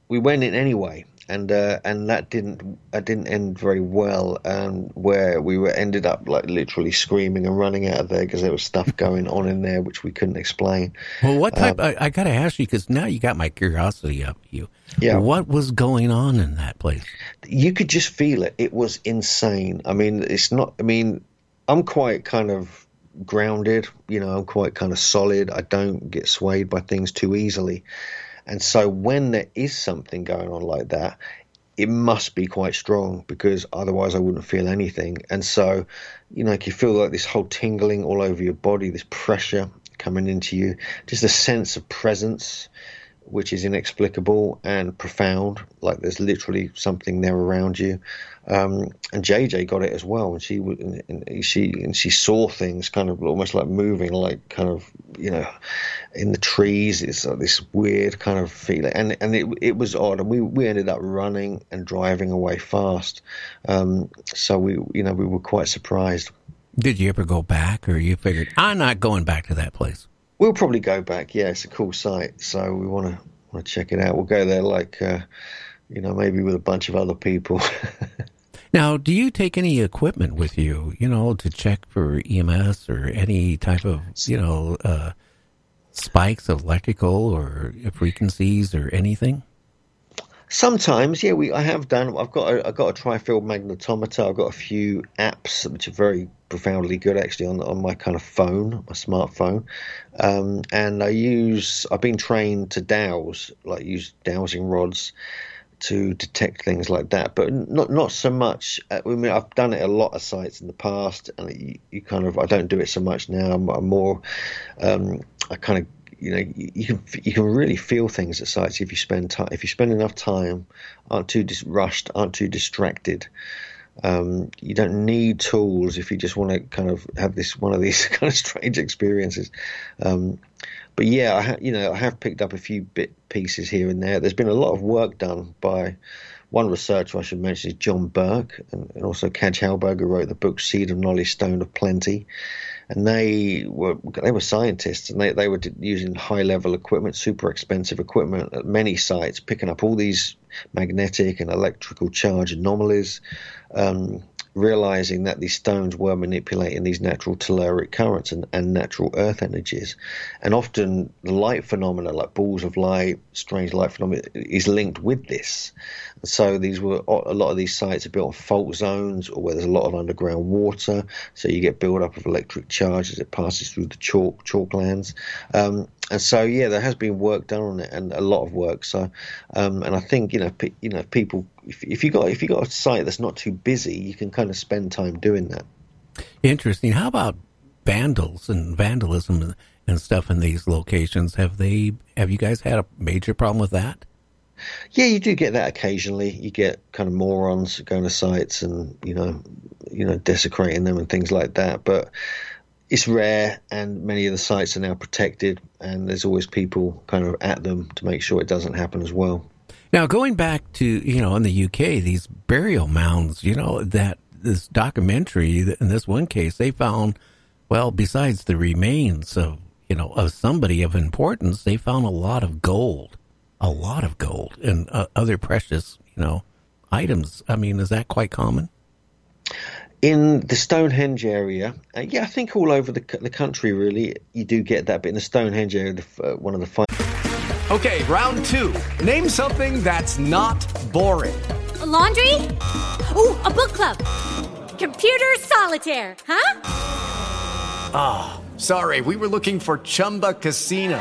we went in anyway, and uh, and that didn't that didn't end very well. Um, where we were ended up like literally screaming and running out of there because there was stuff going on in there which we couldn't explain. Well, what type? Um, I, I got to ask you because now you got my curiosity up. You, Yeah. What was going on in that place? you could just feel it. It was insane. I mean, it's not. I mean, I'm quite kind of grounded. You know, I'm quite kind of solid. I don't get swayed by things too easily. And so when there is something going on like that, it must be quite strong because otherwise I wouldn't feel anything. And so, you know, you feel like this whole tingling all over your body, this pressure coming into you, just a sense of presence which is inexplicable and profound. Like there's literally something there around you. Um, and JJ got it as well, and she and and she and she saw things kind of almost like moving, like kind of you know, in the trees. It's like this weird kind of feeling, and and it it was odd, and we we ended up running and driving away fast. Um, so we you know we were quite surprised. Did you ever go back, or you figured I'm not going back to that place? We'll probably go back. Yeah, it's a cool site, so we want to want to check it out. We'll go there, like uh, you know, maybe with a bunch of other people. Now, do you take any equipment with you, you know, to check for EMS or any type of, you know, uh, spikes of electrical or frequencies or anything? Sometimes, yeah, we I have done. I've got a, I've got a trifield magnetometer. I've got a few apps which are very profoundly good actually on on my kind of phone, my smartphone, um, and I use. I've been trained to dowse, like use dowsing rods to detect things like that, but not not so much. uh, I mean, I've done it a lot of sites in the past, and you, you kind of I don't do it so much now. I'm, I'm more, um, I kind of you know you, you can you can really feel things at sites if you spend time if you spend enough time, aren't too dis- rushed, aren't too distracted. Um, you don't need tools if you just want to kind of have this one of these kind of strange experiences. Um, but yeah, I ha- you know I have picked up a few bit pieces here and there. There's been a lot of work done by one researcher I should mention is John Burke, and, and also Kaj Halberg, who wrote the book Seed of Knowledge, Stone of Plenty. And they were they were scientists, and they, they were using high level equipment, super expensive equipment at many sites, picking up all these magnetic and electrical charge anomalies. Um, realizing that these stones were manipulating these natural telluric currents and, and natural earth energies. And often the light phenomena, like balls of light, strange light phenomena, is linked with this. So these were a lot of these sites are built on fault zones or where there's a lot of underground water. So you get build up of electric charge as it passes through the chalk chalk lands. Um, and so yeah, there has been work done on it, and a lot of work. So, um, and I think you know, pe- you know, people, if, if you got if you got a site that's not too busy, you can kind of spend time doing that. Interesting. How about vandals and vandalism and, and stuff in these locations? Have they? Have you guys had a major problem with that? Yeah, you do get that occasionally. You get kind of morons going to sites and you know, you know, desecrating them and things like that. But it's rare, and many of the sites are now protected, and there's always people kind of at them to make sure it doesn't happen as well. Now, going back to you know in the UK, these burial mounds, you know that this documentary in this one case they found, well, besides the remains of you know of somebody of importance, they found a lot of gold, a lot of gold and uh, other precious you know items. I mean, is that quite common? In the Stonehenge area, uh, yeah, I think all over the the country, really, you do get that. But in the Stonehenge area, the, uh, one of the fi- Okay, round two. Name something that's not boring. A laundry? Ooh, a book club. Computer solitaire, huh? Ah, sorry, we were looking for Chumba Casino.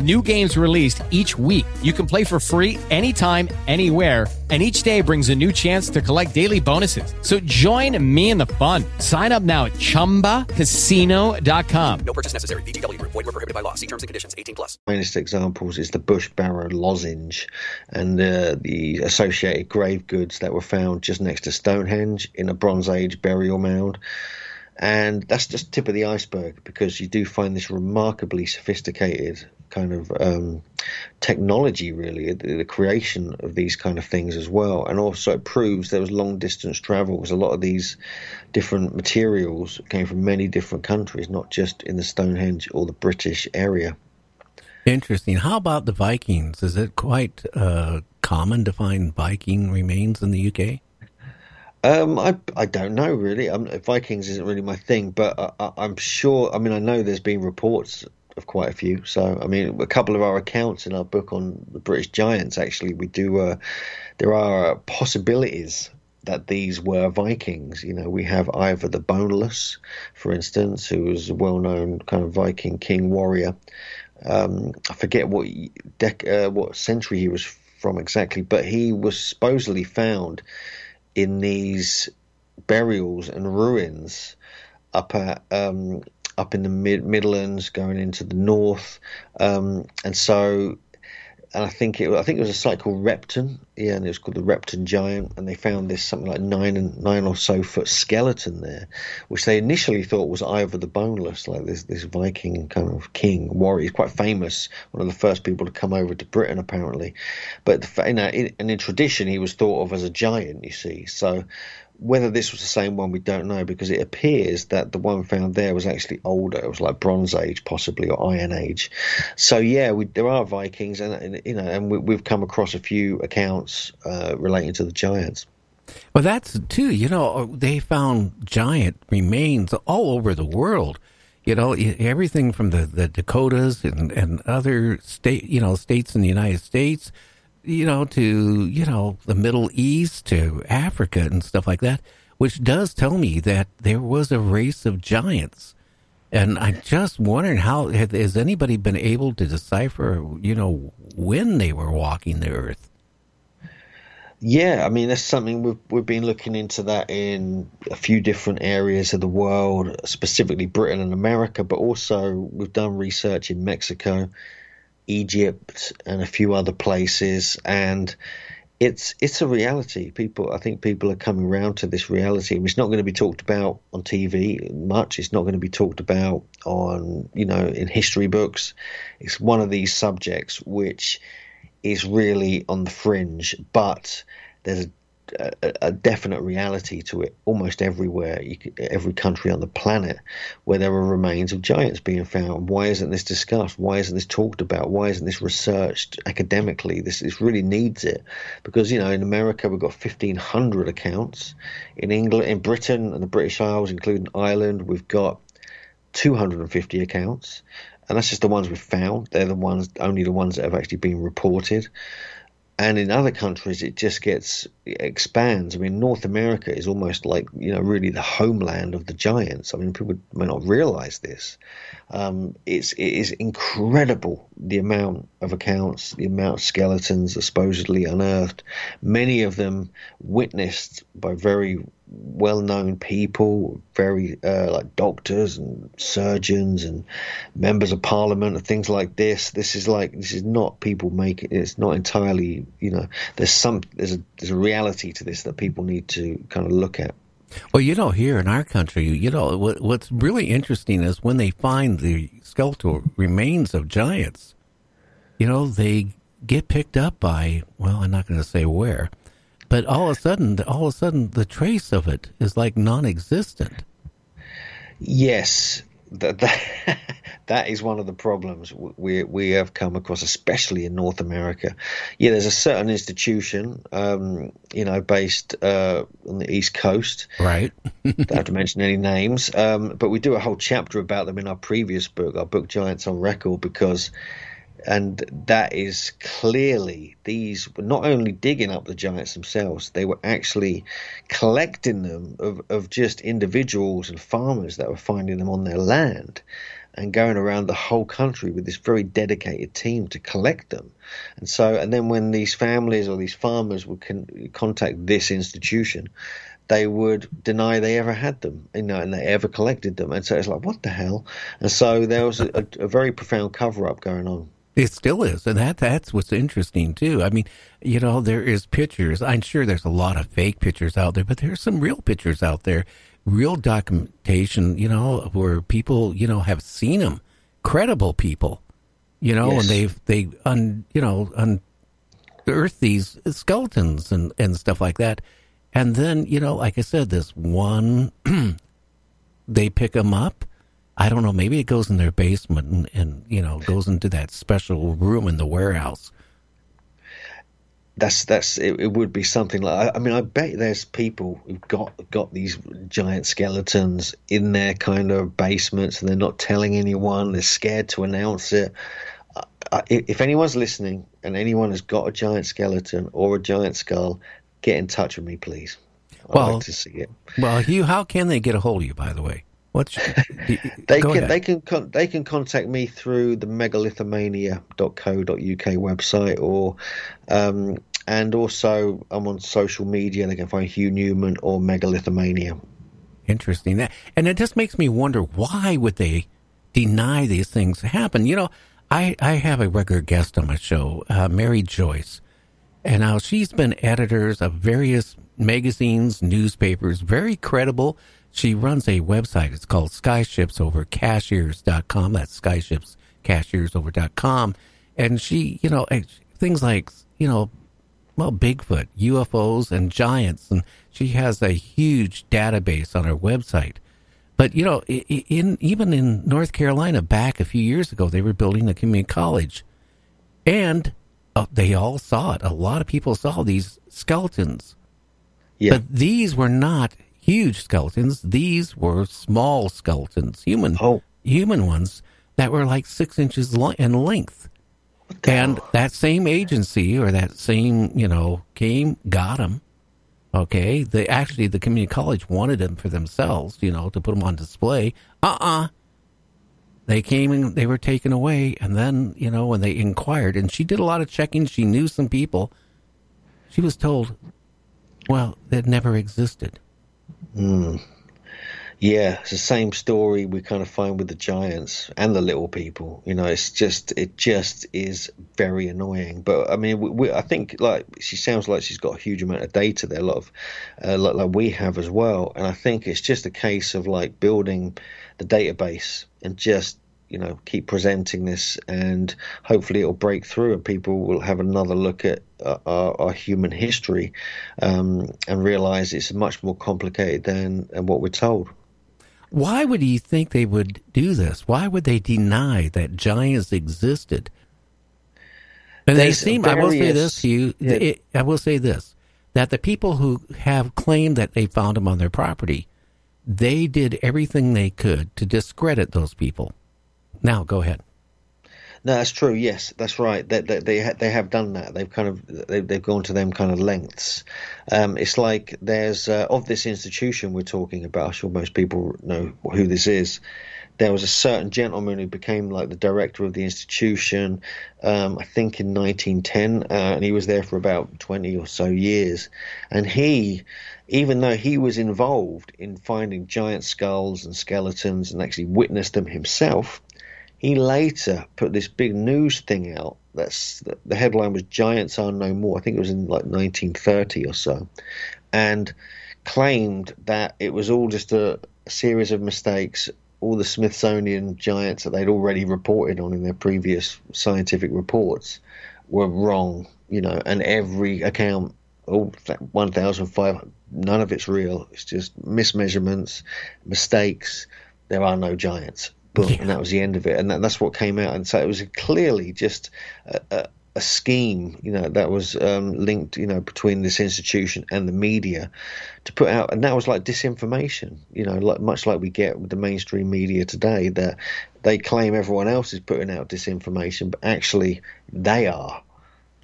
new games released each week. You can play for free anytime, anywhere. And each day brings a new chance to collect daily bonuses. So join me in the fun. Sign up now at chumbacasino.com. No purchase necessary. VGW Group. Void were prohibited by law. See terms and conditions. 18 plus. finest examples is the Bush Barrow lozenge and uh, the associated grave goods that were found just next to Stonehenge in a Bronze Age burial mound. And that's just tip of the iceberg because you do find this remarkably sophisticated kind of um, technology, really, the, the creation of these kind of things as well. And also it proves there was long distance travel because a lot of these different materials came from many different countries, not just in the Stonehenge or the British area. Interesting. How about the Vikings? Is it quite uh, common to find Viking remains in the UK? Um, I I don't know really. Um, Vikings isn't really my thing, but I, I, I'm sure. I mean, I know there's been reports of quite a few. So, I mean, a couple of our accounts in our book on the British Giants, actually, we do. Uh, there are possibilities that these were Vikings. You know, we have Ivor the Boneless, for instance, who was a well-known kind of Viking king warrior. Um, I forget what dec- uh, what century he was from exactly, but he was supposedly found in these burials and ruins up at um, up in the mid- Midlands, going into the north, um, and so. And I think it, I think it was a site called Repton, yeah, and it was called the Repton Giant, and they found this something like nine and nine or so foot skeleton there, which they initially thought was Ivor the Boneless, like this this Viking kind of king warrior. He's quite famous, one of the first people to come over to Britain apparently, but you know, in, and in tradition he was thought of as a giant. You see, so whether this was the same one, we don't know because it appears that the one found there was actually older. It was like Bronze Age, possibly, or Iron Age. So yeah, we, there are Vikings, and, and you know, and we, have come across a few accounts uh, relating to the giants. Well, that's too. You know, they found giant remains all over the world. You know, everything from the, the Dakotas and, and other state, you know, states in the United States you know, to, you know, the Middle East, to Africa and stuff like that, which does tell me that there was a race of giants. And I'm just wondering how has anybody been able to decipher, you know, when they were walking the earth? Yeah, I mean that's something we've we've been looking into that in a few different areas of the world, specifically Britain and America, but also we've done research in Mexico, Egypt and a few other places, and it's it's a reality. People, I think people are coming around to this reality. It's not going to be talked about on TV much. It's not going to be talked about on you know in history books. It's one of these subjects which is really on the fringe, but there's a a, a, definite reality to it almost everywhere, could, every country on the planet, where there are remains of giants being found. Why isn't this discussed? Why isn't this talked about? Why isn't this researched academically? This, this really needs it because you know in America we've got fifteen hundred accounts. In England, in Britain, and the British Isles, including Ireland, we've got two hundred and fifty accounts. And that's just the ones we've found. They're the ones, only the ones that have actually been reported and in other countries it just gets it expands. I mean, North America is almost like you know really the homeland of the giants. I mean, people may not realize this. Um, it's it is incredible the amount of accounts, the amount of skeletons supposedly unearthed. Many of them witnessed by very well-known people, very uh, like doctors and surgeons and members of parliament and things like this. This is like this is not people making. It's not entirely. You know, there's some there's a there's a reality to this that people need to kind of look at. Well, you know, here in our country, you know, what, what's really interesting is when they find the skeletal remains of giants, you know, they get picked up by, well, I'm not going to say where, but all of a sudden, all of a sudden, the trace of it is like non-existent. Yes, that, that that is one of the problems we we have come across, especially in North America. Yeah, there's a certain institution, um, you know, based uh, on the East Coast. Right. Don't have to mention any names, um, but we do a whole chapter about them in our previous book, our book Giants on Record, because and that is clearly these were not only digging up the giants themselves they were actually collecting them of, of just individuals and farmers that were finding them on their land and going around the whole country with this very dedicated team to collect them and so and then when these families or these farmers would con- contact this institution they would deny they ever had them, you know, and they ever collected them. And so it's like, what the hell? And so there was a, a, a very profound cover up going on. It still is, and that that's what's interesting too. I mean, you know, there is pictures. I'm sure there's a lot of fake pictures out there, but there's some real pictures out there, real documentation. You know, where people, you know, have seen them, credible people, you know, Yes. and they've they un you know unearth these skeletons and and stuff like that, and then you know, like I said, this one, they pick them up. I don't know. Maybe it goes in their basement and, and you know goes into that special room in the warehouse. That's that's it, it would be something like I mean I bet there's people who've got got these giant skeletons in their kind of basements and they're not telling anyone they're scared to announce it I- if anyone's listening and anyone has got a giant skeleton or a giant skull get in touch with me please I'd Well, like to see it Well, Hugh, how can they get a hold of you? By the way, what's they can ahead. they can con- they can contact me through the megalithomania.co.uk website or um, and also I'm on social media they can find Hugh Newman or Megalithomania Interesting. That, and it just makes me wonder why would they deny these things happen? You know, I, I have a regular guest on my show, uh, Mary Joyce, and now she's been editors of various magazines, newspapers, very credible. She runs a website. It's called skyships.over-cashiers.com. That's skyships-cashiers-over.com. And she, you know, things like, you know, well, Bigfoot, UFOs, and giants. And she has a huge database on her website. But you know, in even in North Carolina, back a few years ago, they were building a community college, and uh, they all saw it. A lot of people saw these skeletons. Yeah. But these were not huge skeletons. These were small skeletons, human human ones that were like six inches lo- in length. And that same agency or that same, you know, came, got them. Okay. They actually, the community college wanted them for themselves, you know, to put them on display. Uh uh They came and they were taken away. And then, you know, when they inquired, and she did a lot of checking, she knew some people. She was told, well, it never existed. Hmm. Yeah, it's the same story we kind of find with the giants and the little people. You know, it's just it just is very annoying. But I mean, we, we, I think like she sounds like she's got a huge amount of data there, a lot of uh, like, like we have as well. And I think it's just a case of like building the database and just you know keep presenting this, and hopefully it'll break through, and people will have another look at uh, our, our human history um, and realize it's much more complicated than, than what we're told. Why would you think they would do this? Why would they deny that giants existed? And they There's seem, I will say this to you, Yeah. it, I will say this, that the people who have claimed that they found them on their property, they did everything they could to discredit those people. Now, go ahead. No, that's true. Yes, that's right. They they they, ha- they have done that. They've kind of they've, they've gone to them kind of lengths. Um, it's like there's uh, of this institution we're talking about. I'm sure most people know who this is. There was a certain gentleman who became like the director of the institution. Um, I think in 1910, uh, and he was there for about 20 or so years. And he, even though he was involved in finding giant skulls and skeletons and actually witnessed them himself, he later put this big news thing out. That's the headline was "Giants Are No More." I think it was in like 1930 or so, and claimed that it was all just a, series of mistakes. All the Smithsonian giants that they'd already reported on in their previous scientific reports were wrong. You know, and every account, all 1,500, none of it's real. It's just mismeasurements, mistakes. There are no giants boom, and that was the end of it. And that, that's what came out. And so it was clearly just a, a, a scheme, you know, that was um, linked, you know, between this institution and the media to put out, and that was like disinformation, you know, like much like we get with the mainstream media today, that they claim everyone else is putting out disinformation, but actually they are.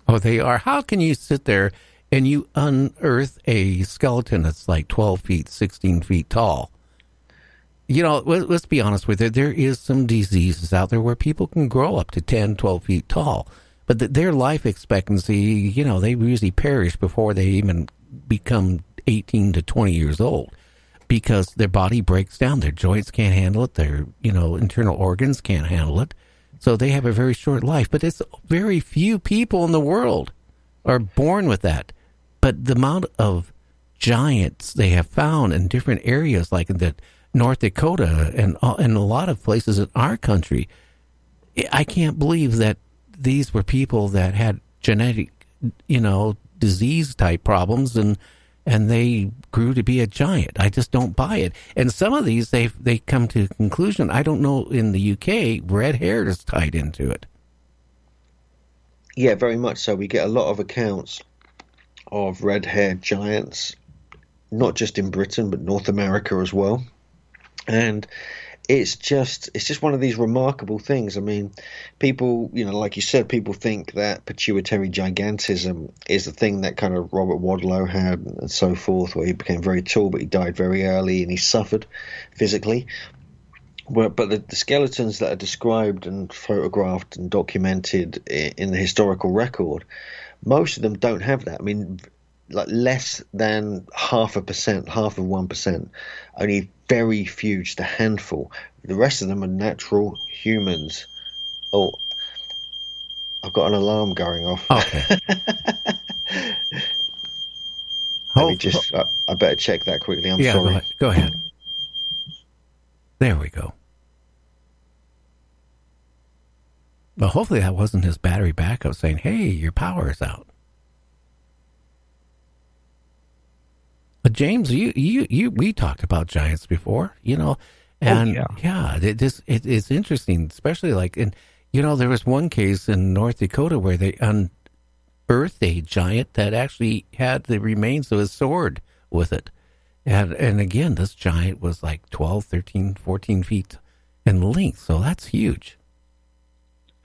Oh, they are. How can you sit there and you unearth a skeleton that's like 12 feet, 16 feet tall? You know, let, us be honest with it. There is some diseases out there where people can grow up to 10, 12 feet tall, but the, their life expectancy, you know, they usually perish before they even become 18 to 20 years old because their body breaks down. Their joints can't handle it. Their, you know, internal organs can't handle it. So they have a very short life. But it's very few people in the world are born with that. But the amount of giants they have found in different areas, like the North Dakota and uh, and a lot of places in our country, I can't believe that these were people that had genetic, you know, disease type problems and and they grew to be a giant. I just don't buy it. And some of these they they come to a conclusion. I don't know in the UK red hair is tied into it. Yeah, very much so. We get a lot of accounts of red haired giants, not just in Britain but North America as well. And it's just it's just one of these remarkable things. I mean, people, you know, like you said, people think that pituitary gigantism is the thing that kind of Robert Wadlow had and so forth, where he became very tall, but he died very early and he suffered physically. But the, the skeletons that are described and photographed and documented in the historical record, most of them don't have that. I mean, like less than half a percent, half of one percent. Only very few, just a handful. The rest of them are natural humans. Oh, I've got an alarm going off. Okay. Let me just. I, I, better check that quickly. I'm yeah, sorry. Go ahead. go ahead. There we go. Well, hopefully that wasn't his battery backup saying, "Hey, your power is out." But James, you, you, you, we talked about giants before, you know, oh, and oh, yeah, yeah it, this, it, it's interesting, especially like in, you know, there was one case in North Dakota where they unearthed a giant that actually had the remains of a sword with it. And, and again, this giant was like 12, 13, 14 feet in length. So that's huge.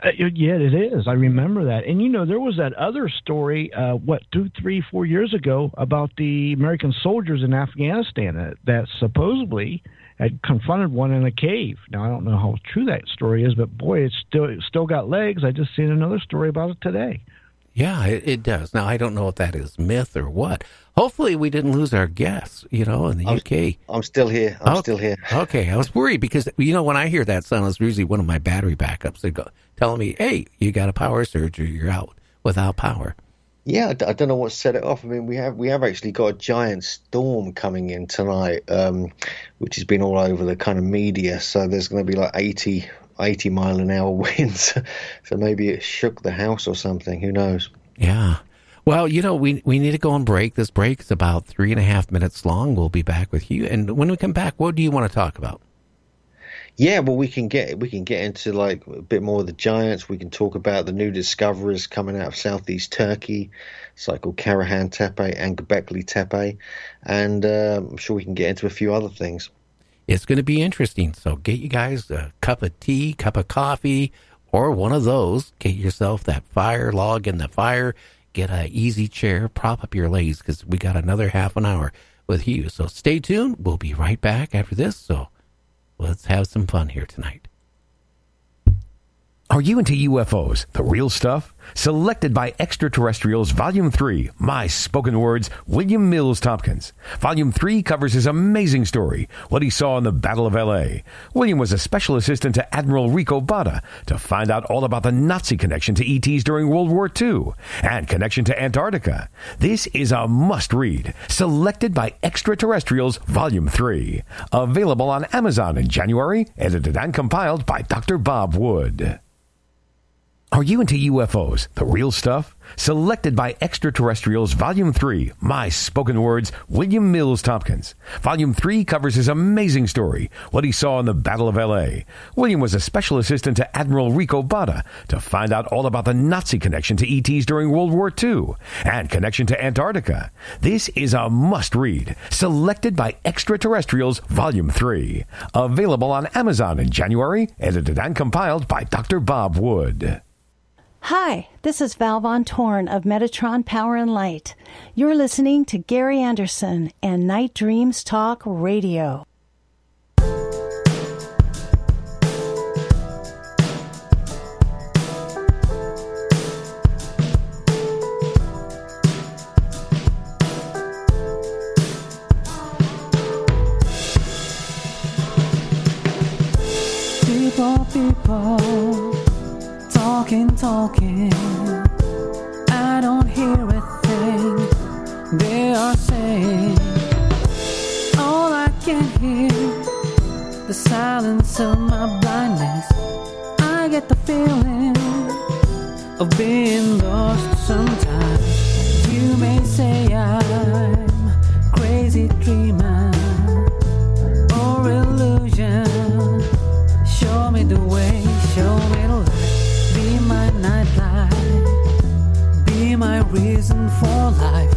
Uh, yeah, it is. I remember that. And you know, there was that other story, uh, what two, three, four years ago, about the American soldiers in Afghanistan that, that supposedly had confronted one in a cave. Now I don't know how true that story is, but boy, it's still it's still got legs. I just seen another story about it today. Yeah, it, it, does. Now I don't know if that is myth or what. Hopefully, we didn't lose our guests. You know, in the I'm, UK. I'm still here. I'm okay. still here. Okay, I was worried because you know when I hear that sound, it's usually one of my battery backups. They go telling me, "Hey, you got a power surge, or you're out without power." Yeah, I, I don't know what set it off. I mean, we have we have actually got a giant storm coming in tonight, um, which has been all over the kind of media. So there's going to be like 80, 80 mile an hour winds. so maybe it shook the house or something. Who knows? Yeah. Well, you know, we we need to go on break. This break is about three and a half minutes long. We'll be back with you. And when we come back, what do you want to talk about? Yeah, well, we can get we can get into like a bit more of the giants. We can talk about the new discoveries coming out of southeast Turkey, called Karahan Tepe and Göbekli Tepe, and uh, I'm sure we can get into a few other things. It's going to be interesting. So get you guys a cup of tea, cup of coffee, or one of those. Get yourself that fire log in the fire get a easy chair, prop up your legs because we got another half an hour with you. So stay tuned. We'll be right back after this. So let's have some fun here tonight. Are you into UFOs, the real stuff? Selected by Extraterrestrials, Volume 3, My Spoken Words, William Mills Tompkins. Volume 3 covers his amazing story, what he saw in the Battle of L.A. William was a special assistant to Admiral Rico Botta to find out all about the Nazi connection to ETs during World War II and connection to Antarctica. This is a must read. Selected by Extraterrestrials, Volume 3. Available on Amazon in January, edited and compiled by Dr. Bob Wood. Are you into UFOs, the real stuff? Selected by Extraterrestrials, Volume 3, My Spoken Words, William Mills Tompkins. Volume 3 covers his amazing story, what he saw in the Battle of L.A. William was a special assistant to Admiral Rico Botta to find out all about the Nazi connection to ETs during World War II and connection to Antarctica. This is a must read. Selected by Extraterrestrials, Volume 3. Available on Amazon in January, edited and compiled by Dr. Bob Wood. Hi, this is Val Von Torn of Metatron Power and Light. You're listening to Gary Anderson and Night Dreams Talk Radio. People, people, talking, talking. I don't hear a thing they are saying. All I can hear, the silence of my blindness. I get the feeling of being lost sometimes. You may say I'm crazy dreamer or illusion. Show me the way, show me the light. My reason for life.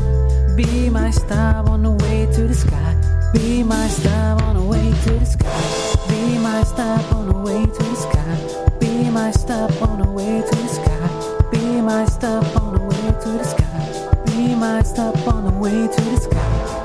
Be my star on the way to the sky. Be my star on the way to the sky. Be my stop on the way to the sky. Be my stop on the way to the sky. Be my stop on the way to the sky. Be my stop on the way to the sky.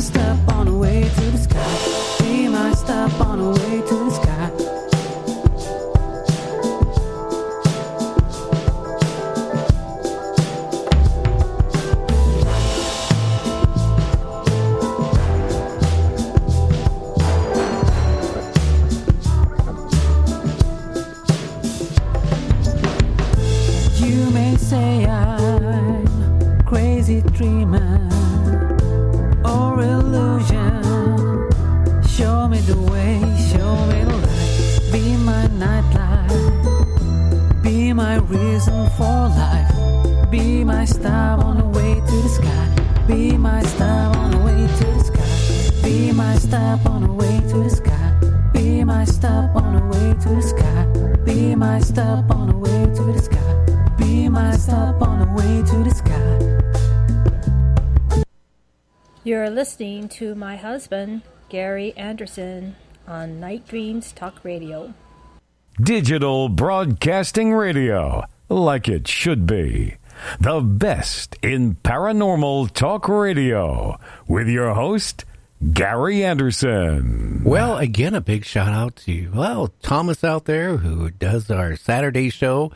Be to my husband, Gary Anderson, on Night Dreams Talk Radio. Digital Broadcasting Radio, like it should be. The best in paranormal talk radio with your host, Gary Anderson. Well, again, a big shout out to, well, Thomas out there who does our Saturday show,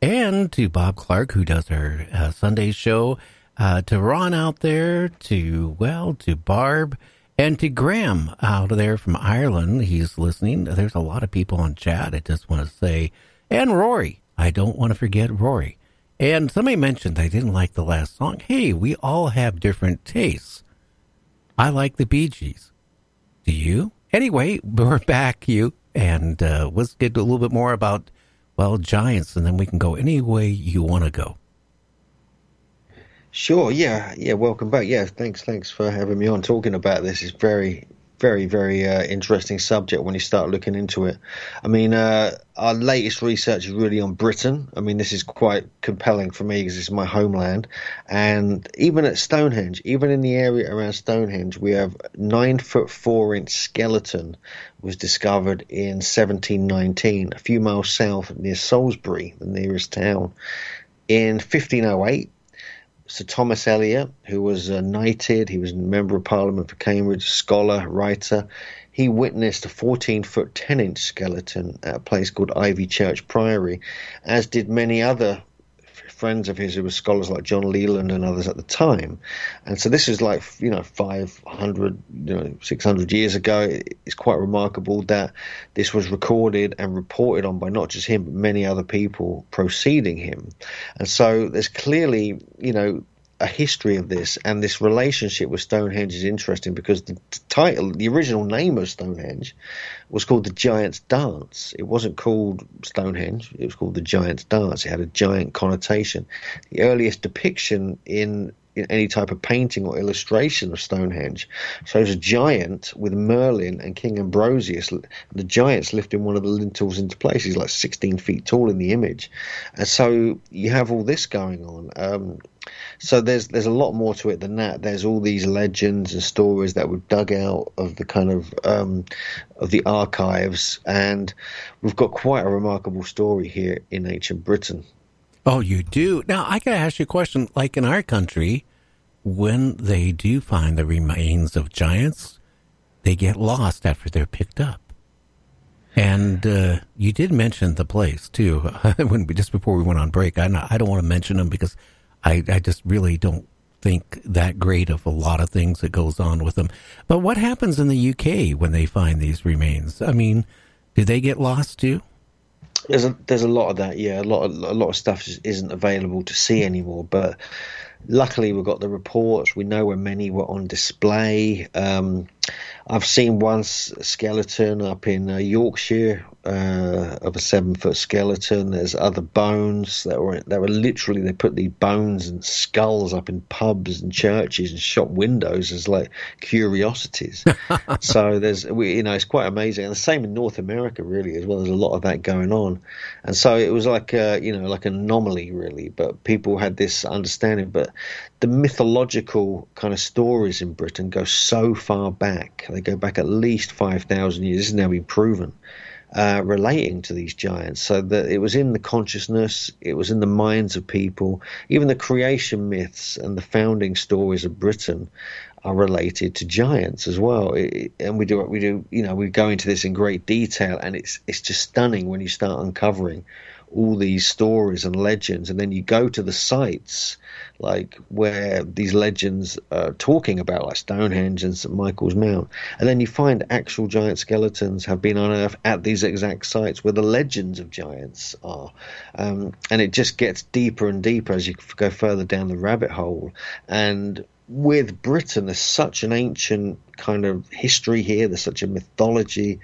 and to Bob Clark who does our uh, Sunday show, uh, to Ron out there, to, well, to Barb, and to Graham out there from Ireland. He's listening. There's a lot of people on chat. I just want to say, and Rory. I don't want to forget Rory. And somebody mentioned they didn't like the last song. Hey, we all have different tastes. I like the Bee Gees. Do you? Anyway, we're back, you, and uh, let's get a little bit more about, well, Giants, and then we can go any way you want to go. Sure. Yeah. Yeah. Welcome back. Yeah. Thanks. Thanks for having me on. Talking about this is very, very, very uh, interesting subject when you start looking into it. I mean, uh, our latest research is really on Britain. I mean, this is quite compelling for me because it's my homeland. And even at Stonehenge, even in the area around Stonehenge, we have nine foot four inch skeleton was discovered in 1719, a few miles south near Salisbury, the nearest town. In 1508, Sir Thomas Elyot, who was uh, knighted, he was a member of Parliament for Cambridge, scholar, writer. He witnessed a 14 foot 10 inch skeleton at a place called Ivy Church Priory, as did many other friends of his who were scholars like John Leland and others at the time. And so this is like, you know, 500, you know, 600 years ago. It's quite remarkable that this was recorded and reported on by not just him, but many other people preceding him. And so there's clearly, you know, a history of this, and this relationship with Stonehenge is interesting because the title, the original name of Stonehenge, was called the Giant's Dance. It wasn't called Stonehenge; it was called the Giant's Dance. It had a giant connotation. The earliest depiction in any type of painting or illustration of Stonehenge So it's a giant with Merlin and King Ambrosius. The giant's lifting one of the lintels into place. He's like 16 feet tall in the image, and so you have all this going on. Um, so there's there's a lot more to it than that. There's all these legends and stories that were dug out of the kind of um, of the archives, and we've got quite a remarkable story here in ancient Britain. Oh, you do. Now I gotta ask you a question. Like in our country, when they do find the remains of giants, they get lost after they're picked up. And uh, you did mention the place too. when we, just before we went on break, I I don't want to mention them because I, I just really don't think that great of a lot of things that goes on with them. But what happens in the UK when they find these remains? I mean, do they get lost too? There's a there's a lot of that, yeah. A lot of a lot of stuff just isn't available to see anymore. But luckily, we've got the reports. We know where many were on display. Um, I've seen one skeleton up in uh, Yorkshire uh, of a seven foot skeleton. There's other bones that were that were literally they put these bones and skulls up in pubs and churches and shop windows as like curiosities. so there's we, you know it's quite amazing, and the same in North America really as well. There's a lot of that going on, and so it was like a, you know like an anomaly really. But people had this understanding, but the mythological kind of stories in Britain go so far back. They go back at least 5,000 years. This has now been proven. Uh, relating to these giants, so that it was in the consciousness, it was in the minds of people. Even the creation myths and the founding stories of Britain are related to giants as well. It, and we do we do you know we go into this in great detail, and it's it's just stunning when you start uncovering all these stories and legends, and then you go to the sites like where these legends are talking about, like Stonehenge and St Michael's Mount, and then you find actual giant skeletons have been unearthed at these exact sites where the legends of giants are, um, and it just gets deeper and deeper as you go further down the rabbit hole, and with Britain, there's such an ancient kind of history here. There's such a mythology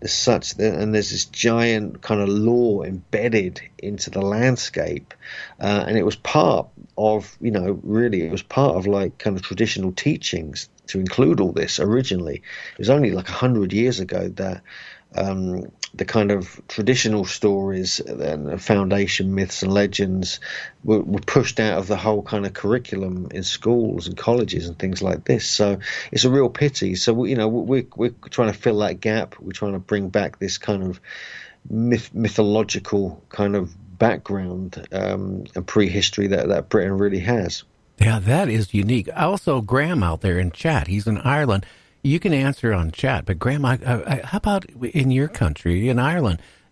there's such and there's this giant kind of lore embedded into the landscape uh, and it was part of you know really it was part of like kind of traditional teachings to include all this originally. It was only like a hundred years ago that um, the kind of traditional stories and foundation myths and legends were, were, pushed out of the whole kind of curriculum in schools and colleges and things like this. So it's a real pity. So you know we're we're trying to fill that gap. We're trying to bring back this kind of myth, mythological kind of background um, and prehistory that that Britain really has. Yeah, that is unique. Also, Graham out there in chat, he's in Ireland you can answer on chat, but Graham, uh, how about in your country, in Ireland?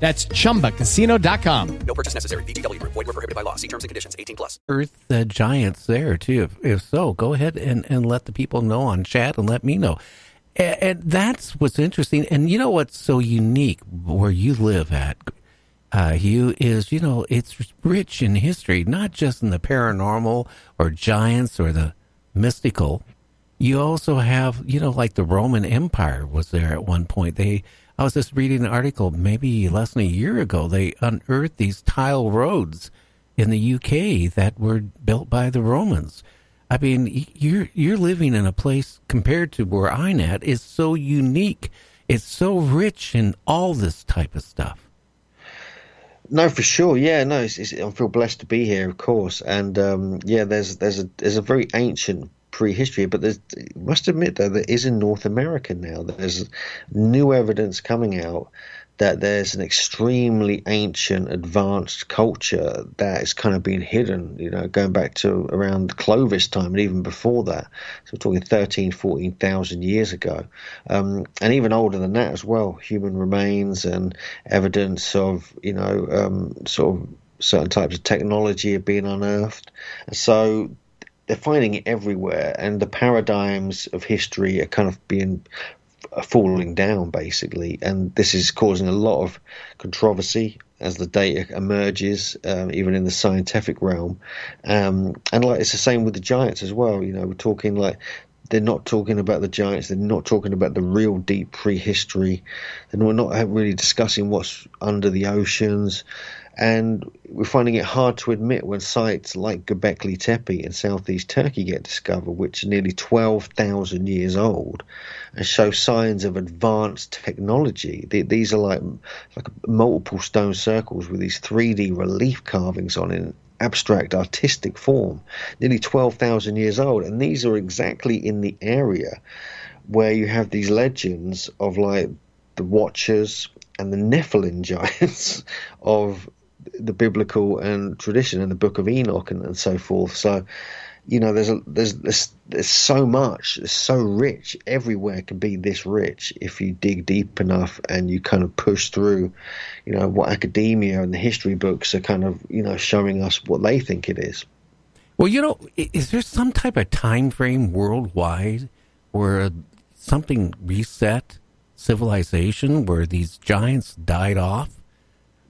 That's ChumbaCasino.com. No purchase necessary. VGW. Void were prohibited by law. See terms and conditions. 18 plus. Earth the giants there, too. If, if so, go ahead and, and let the people know on chat and let me know. And, and that's what's interesting. And you know what's so unique where you live at, uh, Hugh, is, you know, it's rich in history, not just in the paranormal or giants or the mystical. You also have, you know, like the Roman Empire was there at one point. They, I was just reading an article maybe less than a year ago. They unearthed these tile roads in the UK that were built by the Romans. I mean, you're you're living in a place compared to where I'm at is so unique. It's so rich in all this type of stuff. No, for sure. Yeah, no, it's, it's, I feel blessed to be here, of course. And um, yeah, there's there's a there's a very ancient prehistory, but there's must admit though there is in North America now. There's new evidence coming out that there's an extremely ancient, advanced culture that is kind of being hidden, you know, going back to around Clovis time and even before that. So we're talking 13, 14,000 years ago. Um, and even older than that as well, human remains and evidence of, you know, um, sort of certain types of technology are being unearthed. So they're finding it everywhere, and the paradigms of history are kind of being falling down basically, and this is causing a lot of controversy as the data emerges, um, even in the scientific realm. Um, and like it's the same with the giants as well. You know, we're talking like they're not talking about the giants. They're not talking about the real deep prehistory. And we're not really discussing what's under the oceans. And we're finding it hard to admit when sites like Göbekli Tepe in southeast Turkey get discovered, which are nearly 12,000 years old, and show signs of advanced technology. These are like, like multiple stone circles with these 3D relief carvings on in abstract artistic form, nearly 12,000 years old. And these are exactly in the area where you have these legends of like the Watchers and the Nephilim giants of the biblical and tradition and the book of Enoch and, and so forth. So, you know, there's a, there's, there's there's so much, it's so rich. Everywhere can be this rich if you dig deep enough and you kind of push through, you know, what academia and the history books are kind of you know showing us what they think it is. Well, you know, is there some type of time frame worldwide where something reset civilization, where these giants died off?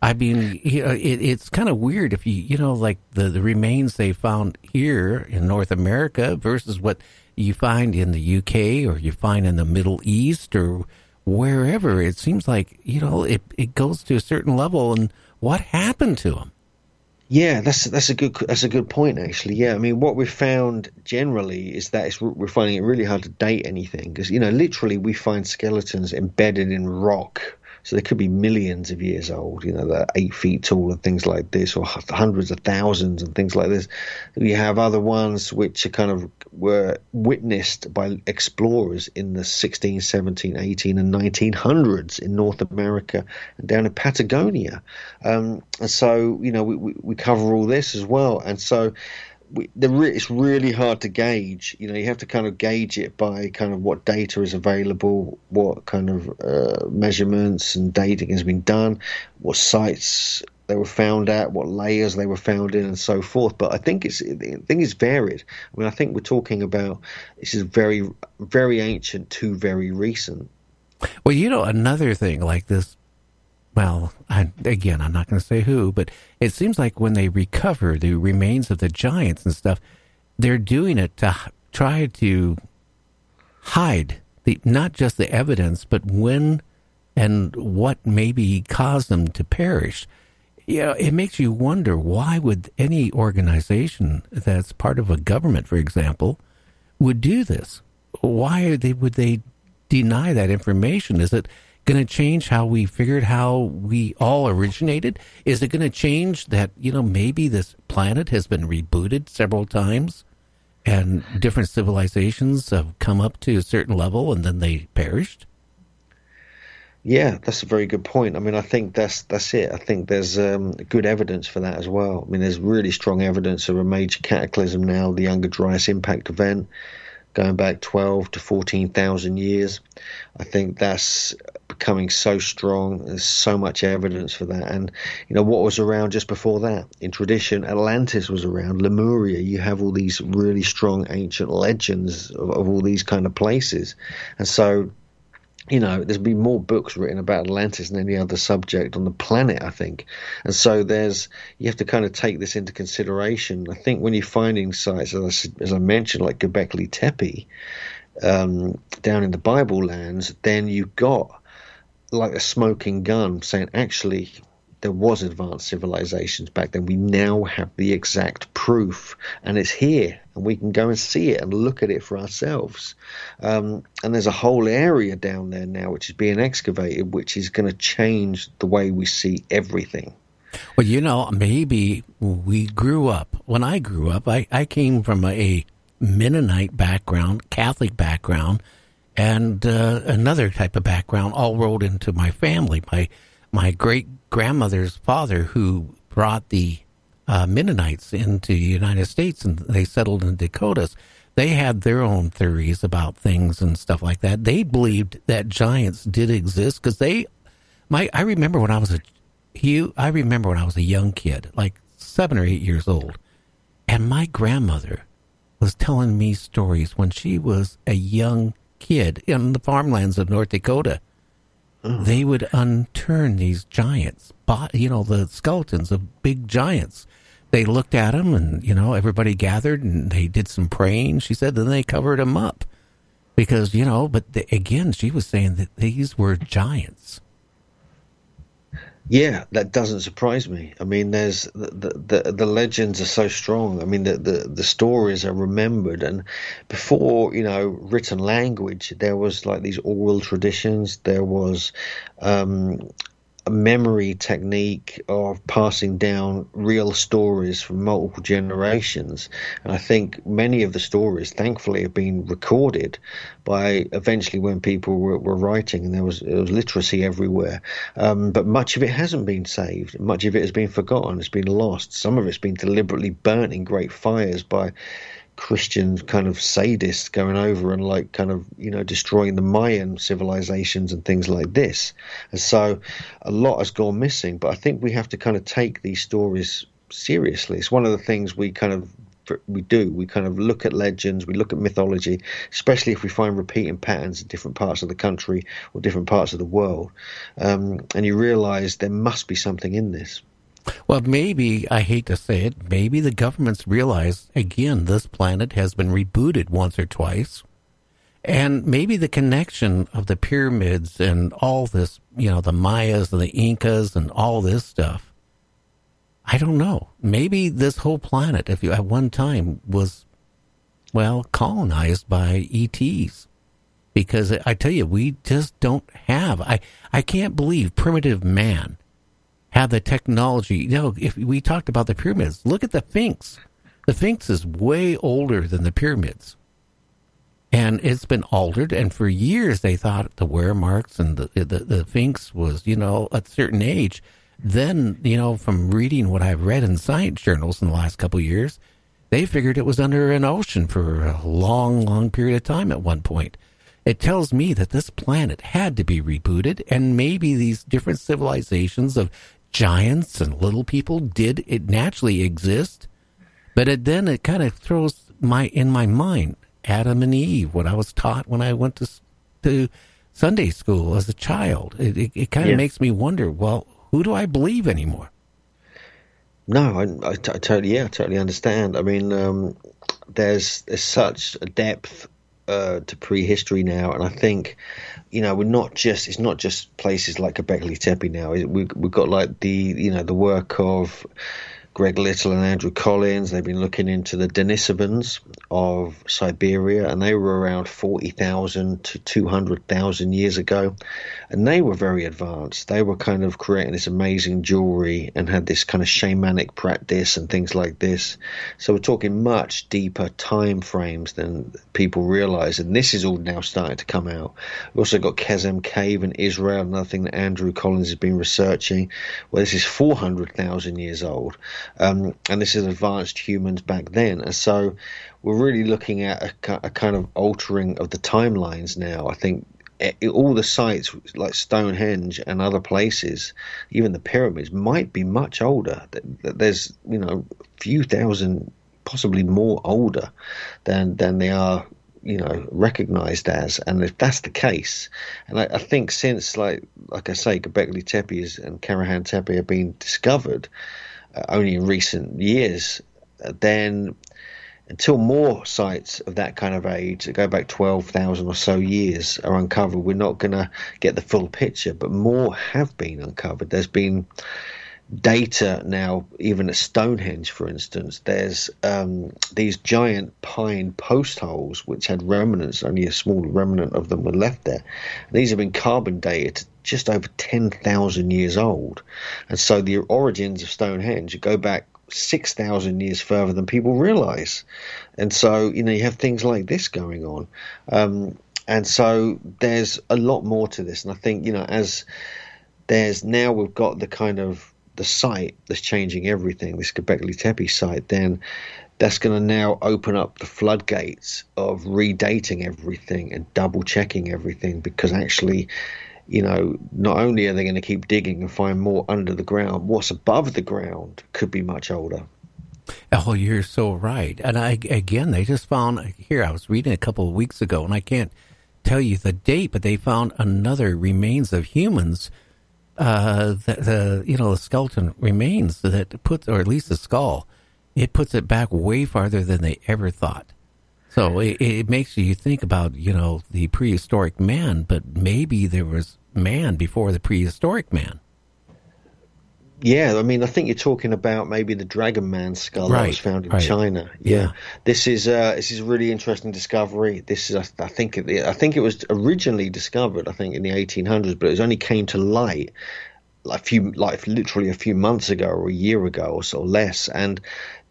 I mean, you know, it, it's kind of weird if you, you know, like the, the remains they found here in North America versus what you find in the UK or you find in the Middle East or wherever. It seems like, you know, it, it goes to a certain level and what happened to them? Yeah, that's that's a good that's a good point actually. Yeah, I mean, what we've found generally is that we're finding it really hard to date anything because you know literally we find skeletons embedded in rock so they could be millions of years old, you know, they're eight feet tall and things like this, or hundreds of thousands and things like this. You have other ones which are kind of were witnessed by explorers in the 16, 17, 18, and 1900s in North America and down in Patagonia. Um, and so, you know, we, we, we cover all this as well. And so, we, it's really hard to gauge. You know, you have to kind of gauge it by kind of what data is available, what kind of uh, measurements and dating has been done, what sites they were found at, what layers they were found in, and so forth. But I think it's I think it's varied. I mean, I think we're talking about this is very very ancient to very recent. Well, you know, another thing like this well, I, again, I'm not going to say who, but it seems like when they recover the remains of the giants and stuff, they're doing it to try to hide the not just the evidence, but when and what maybe caused them to perish. You know, it makes you wonder why would any organization that's part of a government, for example, would do this? Why they, would they deny that information? Is it going to change how we figured how we all originated? Is it going to change that, you know, maybe this planet has been rebooted several times and different civilizations have come up to a certain level and then they perished? Yeah, that's a very good point. I mean, I think that's that's it. I think there's um, good evidence for that as well. I mean, there's really strong evidence of a major cataclysm now, the Younger Dryas impact event, going back 12 to 14,000 years. I think that's becoming so strong. There's so much evidence for that. And, you know, what was around just before that? In tradition, Atlantis was around, Lemuria. You have all these really strong ancient legends of, of all these kind of places. And so, you know, there's been more books written about Atlantis than any other subject on the planet, I think. And so there's, you have to kind of take this into consideration. I think when you're finding sites, as I, as I mentioned, like Göbekli Tepe, um, down in the Bible lands, then you've got like a smoking gun saying, actually, there was advanced civilizations back then. We now have the exact proof, and it's here, and we can go and see it and look at it for ourselves. Um, and there's a whole area down there now which is being excavated, which is going to change the way we see everything. Well, you know, maybe we grew up. When I grew up, I, I came from a Mennonite background, Catholic background, and uh, another type of background all rolled into my family. My my great grandmother's father, who brought the uh, Mennonites into the United States and they settled in Dakotas, they had their own theories about things and stuff like that. They believed that giants did exist because they, my, I remember when I was a, he, I remember when I was a young kid, like seven or eight years old, and my grandmother was telling me stories when she was a young kid in the farmlands of North Dakota oh. they would unturn these giants, you know, the skeletons of big giants. They looked at them, and you know, everybody gathered and they did some praying. She said, then they covered them up because you know. But the, again, she was saying that these were giants. Yeah, that doesn't surprise me. I mean, there's the the, the legends are so strong. I mean, the, the the stories are remembered, and before you know written language, there was like these oral traditions. There was um, memory technique of passing down real stories from multiple generations. And I think many of the stories, thankfully, have been recorded by eventually when people were, were writing and there was, was literacy everywhere. Um, but much of it hasn't been saved. Much of it has been forgotten. It's been lost. Some of it's been deliberately burnt in great fires by Christian kind of sadists going over and like kind of you know destroying the Mayan civilizations and things like this. And so a lot has gone missing. But I think we have to kind of take these stories seriously. It's one of the things we kind of we do. We kind of look at legends, we look at mythology, especially if we find repeating patterns in different parts of the country or different parts of the world, um, and you realise there must be something in this. Well, maybe, I hate to say it, maybe the governments realize, again, this planet has been rebooted once or twice. And maybe the connection of the pyramids and all this, you know, the Mayas and the Incas and all this stuff. I don't know. Maybe this whole planet, if you at one time was, well, colonized by ETs. Because I tell you, we just don't have. I, I can't believe primitive man have the technology. You know, if we talked about the pyramids, look at the Sphinx. The Sphinx is way older than the pyramids. And it's been altered, and for years they thought the wear marks and the, the, the Sphinx was, you know, a certain age. Then, you know, from reading what I've read in science journals in the last couple of years, they figured it was under an ocean for a long, long period of time at one point. It tells me that this planet had to be rebooted, and maybe these different civilizations of giants and little people did it naturally exist, but it, then it kind of throws my in my mind Adam and Eve, what I was taught when I went to to Sunday school as a child. It it, it kind of yeah. makes me wonder. Well, who do I believe anymore? No, I, I, I totally yeah, I totally understand. I mean, um, there's there's such a depth uh, to prehistory now, and I think you know we're not just it's not just places like Göbekli Tepe now. We we've got like the you know the work of Greg Little and Andrew Collins. They've been looking into the Denisovans of Siberia, and they were around 40,000 to 200,000 years ago. And they were very advanced. They were kind of creating this amazing jewelry and had this kind of shamanic practice and things like this. So we're talking much deeper time frames than people realize. And this is all now starting to come out. We've also got Qesem Cave in Israel, another thing that Andrew Collins has been researching, where this is 400,000 years old. Um, and this is advanced humans back then. And so we're really looking at a, a, kind of altering of the timelines now. I think all the sites like Stonehenge and other places, even the pyramids, might be much older. There's you know a few thousand, possibly more older than than they are you know recognized as and if that's the case and I, I think since like like I say Göbekli Tepe and Karahan Tepe have been discovered uh, only in recent years uh, then until more sites of that kind of age go back 12,000 or so years are uncovered, we're not going to get the full picture. But more have been uncovered. There's been data now, even at Stonehenge, for instance, there's um, these giant pine post holes which had remnants, only a small remnant of them were left there. And these have been carbon dated just over 10,000 years old. And so the origins of Stonehenge go back 6,000 years further than people realize. And so, you know, you have things like this going on. Um, and so there's a lot more to this. And I think, you know, as there's now we've got the kind of the site that's changing everything, this Göbekli Tepe site, then that's going to now open up the floodgates of redating everything and double checking everything because actually you know, not only are they going to keep digging and find more under the ground, what's above the ground could be much older. Oh, you're so right. And I again, they just found here. I was reading a couple of weeks ago, and I can't tell you the date, but they found another remains of humans. Uh, the, the you know the skeleton remains that puts, or at least the skull, it puts it back way farther than they ever thought. So it, it makes you think about, you know, the prehistoric man, but maybe there was man before the prehistoric man. Yeah, I mean, I think you're talking about maybe the Dragon Man skull right, that was found in right. China. Yeah. yeah. this is uh, this is a really interesting discovery. This is, I think, it, I think it was originally discovered, I think, in the 1800s, but it only came to light like a few, like literally a few months ago or a year ago or so less. And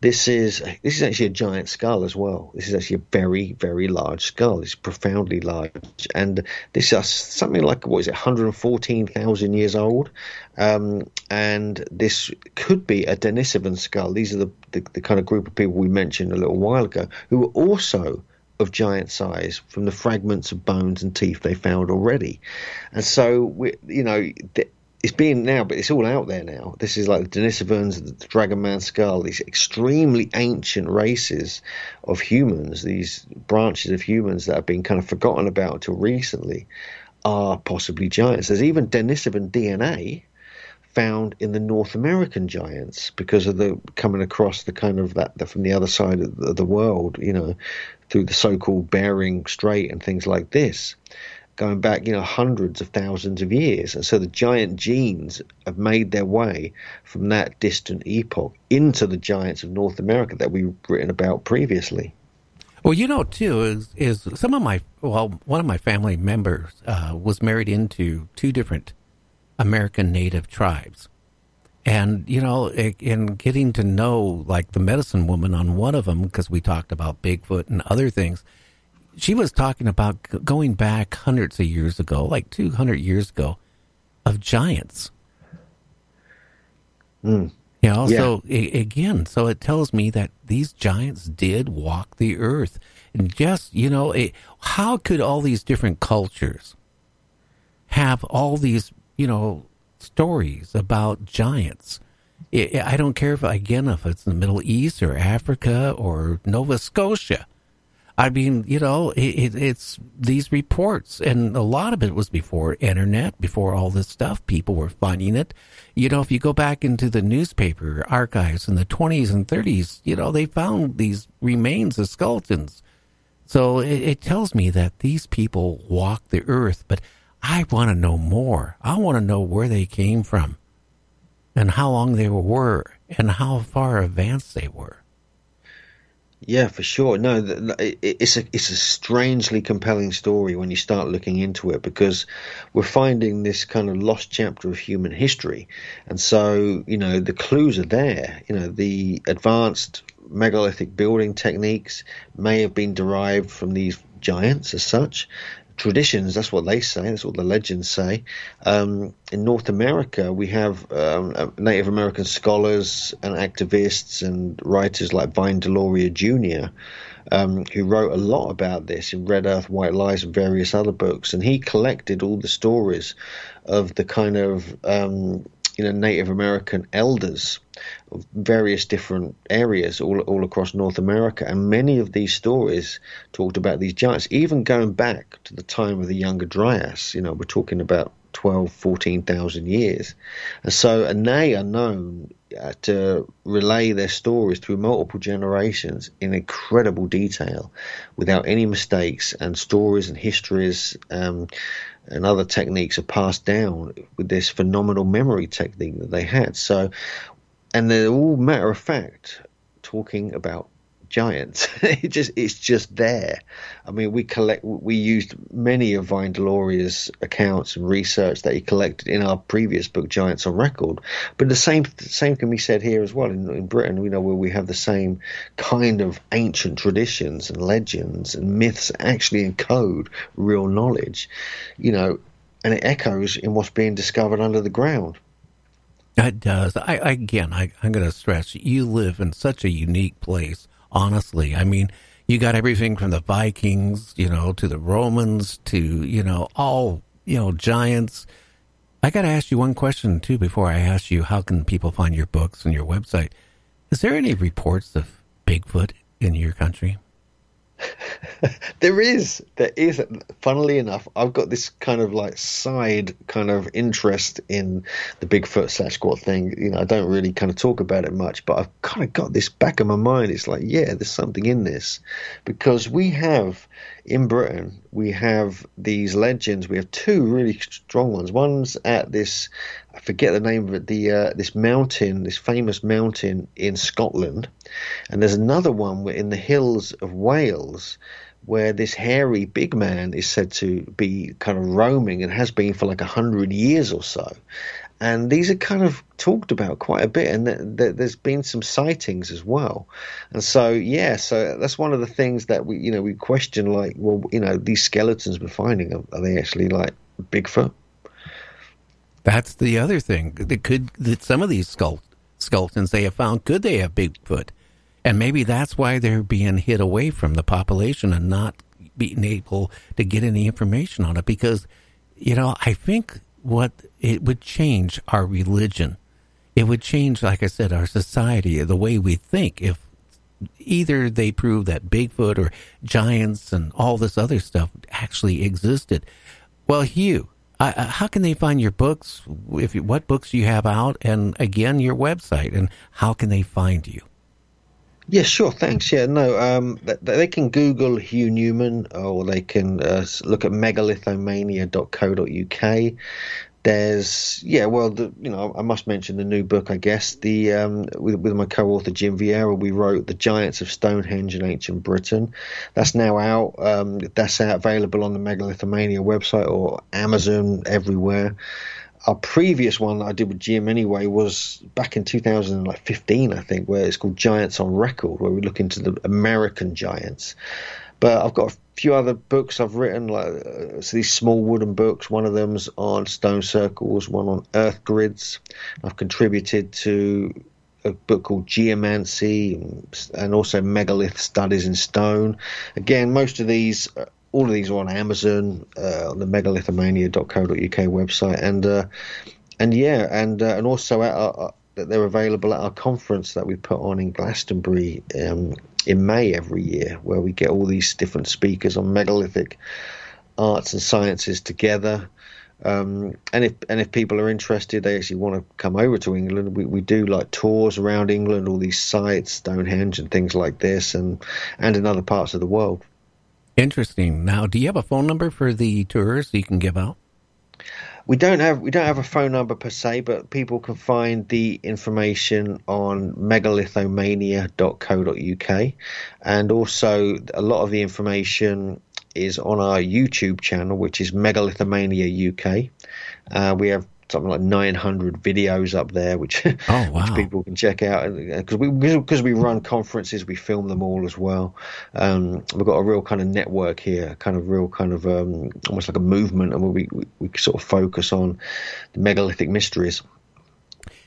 this is this is actually a giant skull as well. This is actually a very very large skull. It's profoundly large, and this is something like what is it, 114,000 years old, um, and this could be a Denisovan skull. These are the, the the kind of group of people we mentioned a little while ago who were also of giant size from the fragments of bones and teeth they found already. And so, we, you know, it's being now, but it's all out there now. This is like the Denisovans, the Dragon Man skull, these extremely ancient races of humans, these branches of humans that have been kind of forgotten about until recently, are possibly giants. There's even Denisovan DNA found in the North American giants because of the coming across the kind of that, that from the other side of the, the world, you know, through the so-called Bering Strait and things like this going back, you know, hundreds of thousands of years. And so the giant genes have made their way from that distant epoch into the giants of North America that we've written about previously. Well, you know, too, is, is some of my, well, one of my family members uh, was married into two different American native tribes. And, you know, in getting to know, like, the medicine woman on one of them, because we talked about Bigfoot and other things, she was talking about going back hundreds of years ago, like 200 years ago, of giants. Mm. You know, yeah. so again, so it tells me that these giants did walk the earth. And just, you know, it, how could all these different cultures have all these, you know, stories about giants? I don't care if, again, if it's the Middle East or Africa or Nova Scotia. I mean, you know, it, it's these reports, and a lot of it was before internet, before all this stuff. People were finding it. You know, if you go back into the newspaper archives in the 20s and 30s, you know, they found these remains of skeletons. So it, it tells me that these people walked the earth, but I want to know more. I want to know where they came from and how long they were and how far advanced they were. Yeah, for sure. No, it's a it's a strangely compelling story when you start looking into it because we're finding this kind of lost chapter of human history, and so you know the clues are there. You know the advanced megalithic building techniques may have been derived from these giants as such. Traditions. That's what they say. That's what the legends say. Um, in North America, we have um, uh, Native American scholars and activists and writers like Vine Deloria Jr., um, who wrote a lot about this in Red Earth, White Lies, and various other books. And he collected all the stories of the kind of um, you know Native American elders various different areas all all across North America, and many of these stories talked about these giants, even going back to the time of the Younger Dryas. You know, we're talking about 12, 14,000 years. And so, and they are known uh, to relay their stories through multiple generations in incredible detail without any mistakes, and stories and histories. Um, and other techniques are passed down with this phenomenal memory technique that they had. So, and they're all oh, matter of fact talking about giants. it just it's just there. I mean, we collect we used many of Vine Deloria's accounts and research that he collected in our previous book, Giants on Record. But the same same can be said here as well in, in Britain. You know, where we have the same kind of ancient traditions and legends and myths actually encode real knowledge. You know, and it echoes in what's being discovered under the ground. It does. I, again, I, I'm going to stress you live in such a unique place honestly. I mean, you got everything from the Vikings, you know, to the Romans, to, you know, all, you know, giants. I got to ask you one question, too, before I ask you how can people find your books and your website. Is there any reports of Bigfoot in your country? there is there is funnily enough i've got this kind of like side kind of interest in the bigfoot sasquatch thing. You know i don't really kind of talk about it much but i've kind of got this back of my mind. It's like yeah there's something in this. Because we have in britain we have these legends. We have two really strong ones. One's at this I forget the name of it. The uh, this mountain, this famous mountain in Scotland, and there's another one in the hills of Wales where this hairy big man is said to be kind of roaming and has been for like a hundred years or so. And these are kind of talked about quite a bit, and th- th- there's been some sightings as well. And so, yeah, so that's one of the things that we, you know, we question, like, well, you know, these skeletons we're finding are, are they actually like Bigfoot? That's the other thing. That could that some of these skeletons they have found could they have Bigfoot, and maybe that's why they're being hid away from the population and not being able to get any information on it. Because you know, I think what it would change our religion. It would change, like I said, our society, the way we think. If either they prove that Bigfoot or giants and all this other stuff actually existed. Well, Hugh, uh, how can they find your books? If you, what books you have out, and again your website, and how can they find you? Yeah, sure. Thanks. Yeah, no, um, they can Google Hugh Newman, or they can uh, look at megalithomania.co.uk there's yeah well the, you know I must mention the new book I guess. The um, with, with my co-author Jim Vieira we wrote the Giants of Stonehenge in Ancient Britain. That's now out. Um, that's out available on the Megalithomania website or Amazon everywhere. Our previous one that I did with Jim anyway was back in 2015 I think where it's called Giants on Record where we look into the American Giants. But I've got few other books I've written, like uh, so these small wooden books. One of them's on stone circles, one on earth grids. I've contributed to a book called Geomancy and, also Megalith Studies in Stone. Again, most of these, uh, all of these are on Amazon, uh, on the megalithomania.co.uk website, and uh, and yeah, and uh, and also at our, that they're available at our conference that we put on in Glastonbury um, in May every year, where we get all these different speakers on megalithic arts and sciences together. Um, and if and if people are interested, they actually want to come over to England. We, we do like tours around England, all these sites, Stonehenge and things like this, and and in other parts of the world. Interesting. Now, do you have a phone number for the tours you can give out? We don't have we don't have a phone number per se, but people can find the information on megalithomania.co.uk, and also a lot of the information is on our YouTube channel, which is Megalithomania UK. Uh, we have something like 900 videos up there, which oh, wow. which people can check out. Because we because we run conferences, we film them all as well. Um, we've got a real kind of network here, kind of real kind of um, almost like a movement, and we, we we sort of focus on the megalithic mysteries.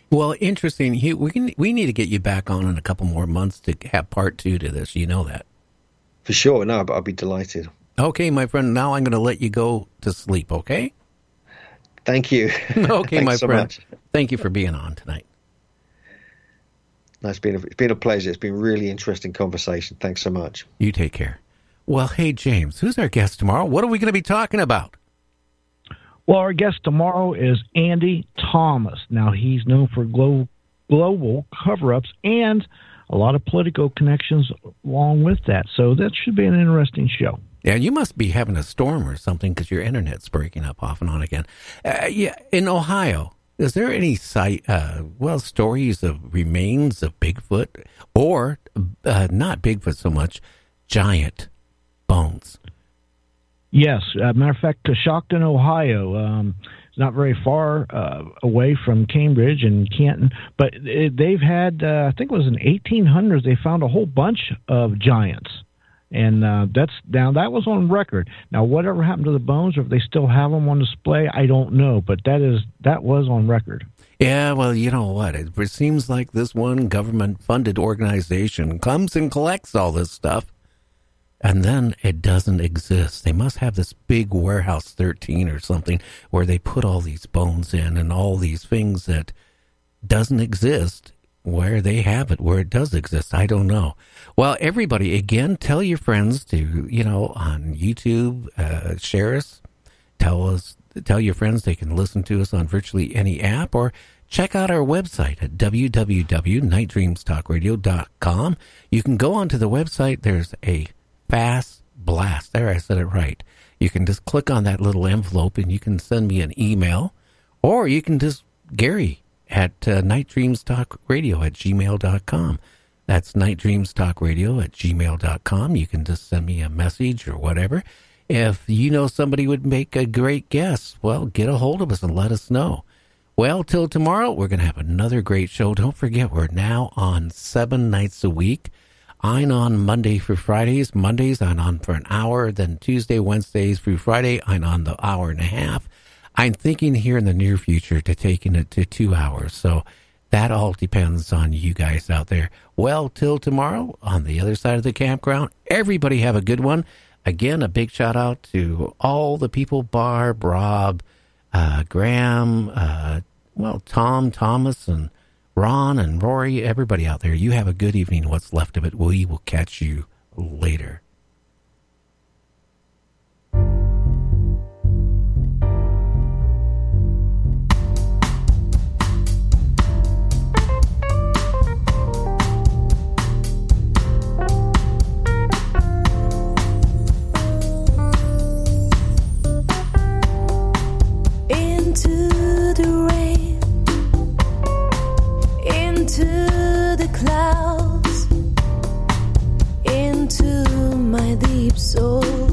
Well, interesting. we can, we need to get you back on in a couple more months to have part two to this. You know that for sure. No, but I'd be delighted. Okay, my friend. Now I'm going to let you go to sleep. Okay. Thank you. okay, my so friend. Much. Thank you for being on tonight. No, it's been a, it's been a pleasure. It's been really interesting conversation. Thanks so much. You take care. Well, hey James, who's our guest tomorrow? What are we going to be talking about? Well, our guest tomorrow is Andy Thomas. Now, he's known for glo- global cover ups and a lot of political connections along with that. So that should be an interesting show. Yeah, you must be having a storm or something because your internet's breaking up off and on again. Uh, yeah, in Ohio, is there any site, uh, well, stories of remains of Bigfoot or uh, not Bigfoot so much, giant bones? Yes, uh, matter of fact, Coshocton, Ohio. Um, not very far uh, away from Cambridge and Canton, but it, they've had, uh, I think it was in 1800s, they found a whole bunch of giants and uh, that's now that was on record. Now, whatever happened to the bones, or if they still have them on display, I don't know. But that is that was on record. Yeah, well, you know what? It, seems like this one government-funded organization comes and collects all this stuff, and then it doesn't exist. They must have this big warehouse 13 or something where they put all these bones in and all these things that doesn't exist where they have it, where it does exist. I don't know. Well, everybody, again, tell your friends to, you know, on YouTube, uh, share us, tell us, tell your friends they can listen to us on virtually any app or check out our website at www.nightdreamstalkradio.com. You can go onto the website. There's a fast blast. There, I said it right. You can just click on that little envelope and you can send me an email or you can just, Gary, at uh, nightdreamstalkradio at gmail.com. That's nightdreamstalkradio at gmail.com. You can just send me a message or whatever. If you know somebody would make a great guest, well, get a hold of us and let us know. Well, till tomorrow, we're going to have another great show. Don't forget, we're now on seven nights a week. I'm on Monday through Fridays. Mondays, I'm on for an hour. Then Tuesday, Wednesdays through Friday, I'm on the hour and a half. I'm thinking here in the near future to taking it to two hours. So that all depends on you guys out there. Well, till tomorrow on the other side of the campground, everybody have a good one. Again, a big shout out to all the people Barb, Rob, uh, Graham, uh, well, Tom, Thomas, and Ron and Rory, everybody out there. You have a good evening. What's left of it. We will catch you later. Clouds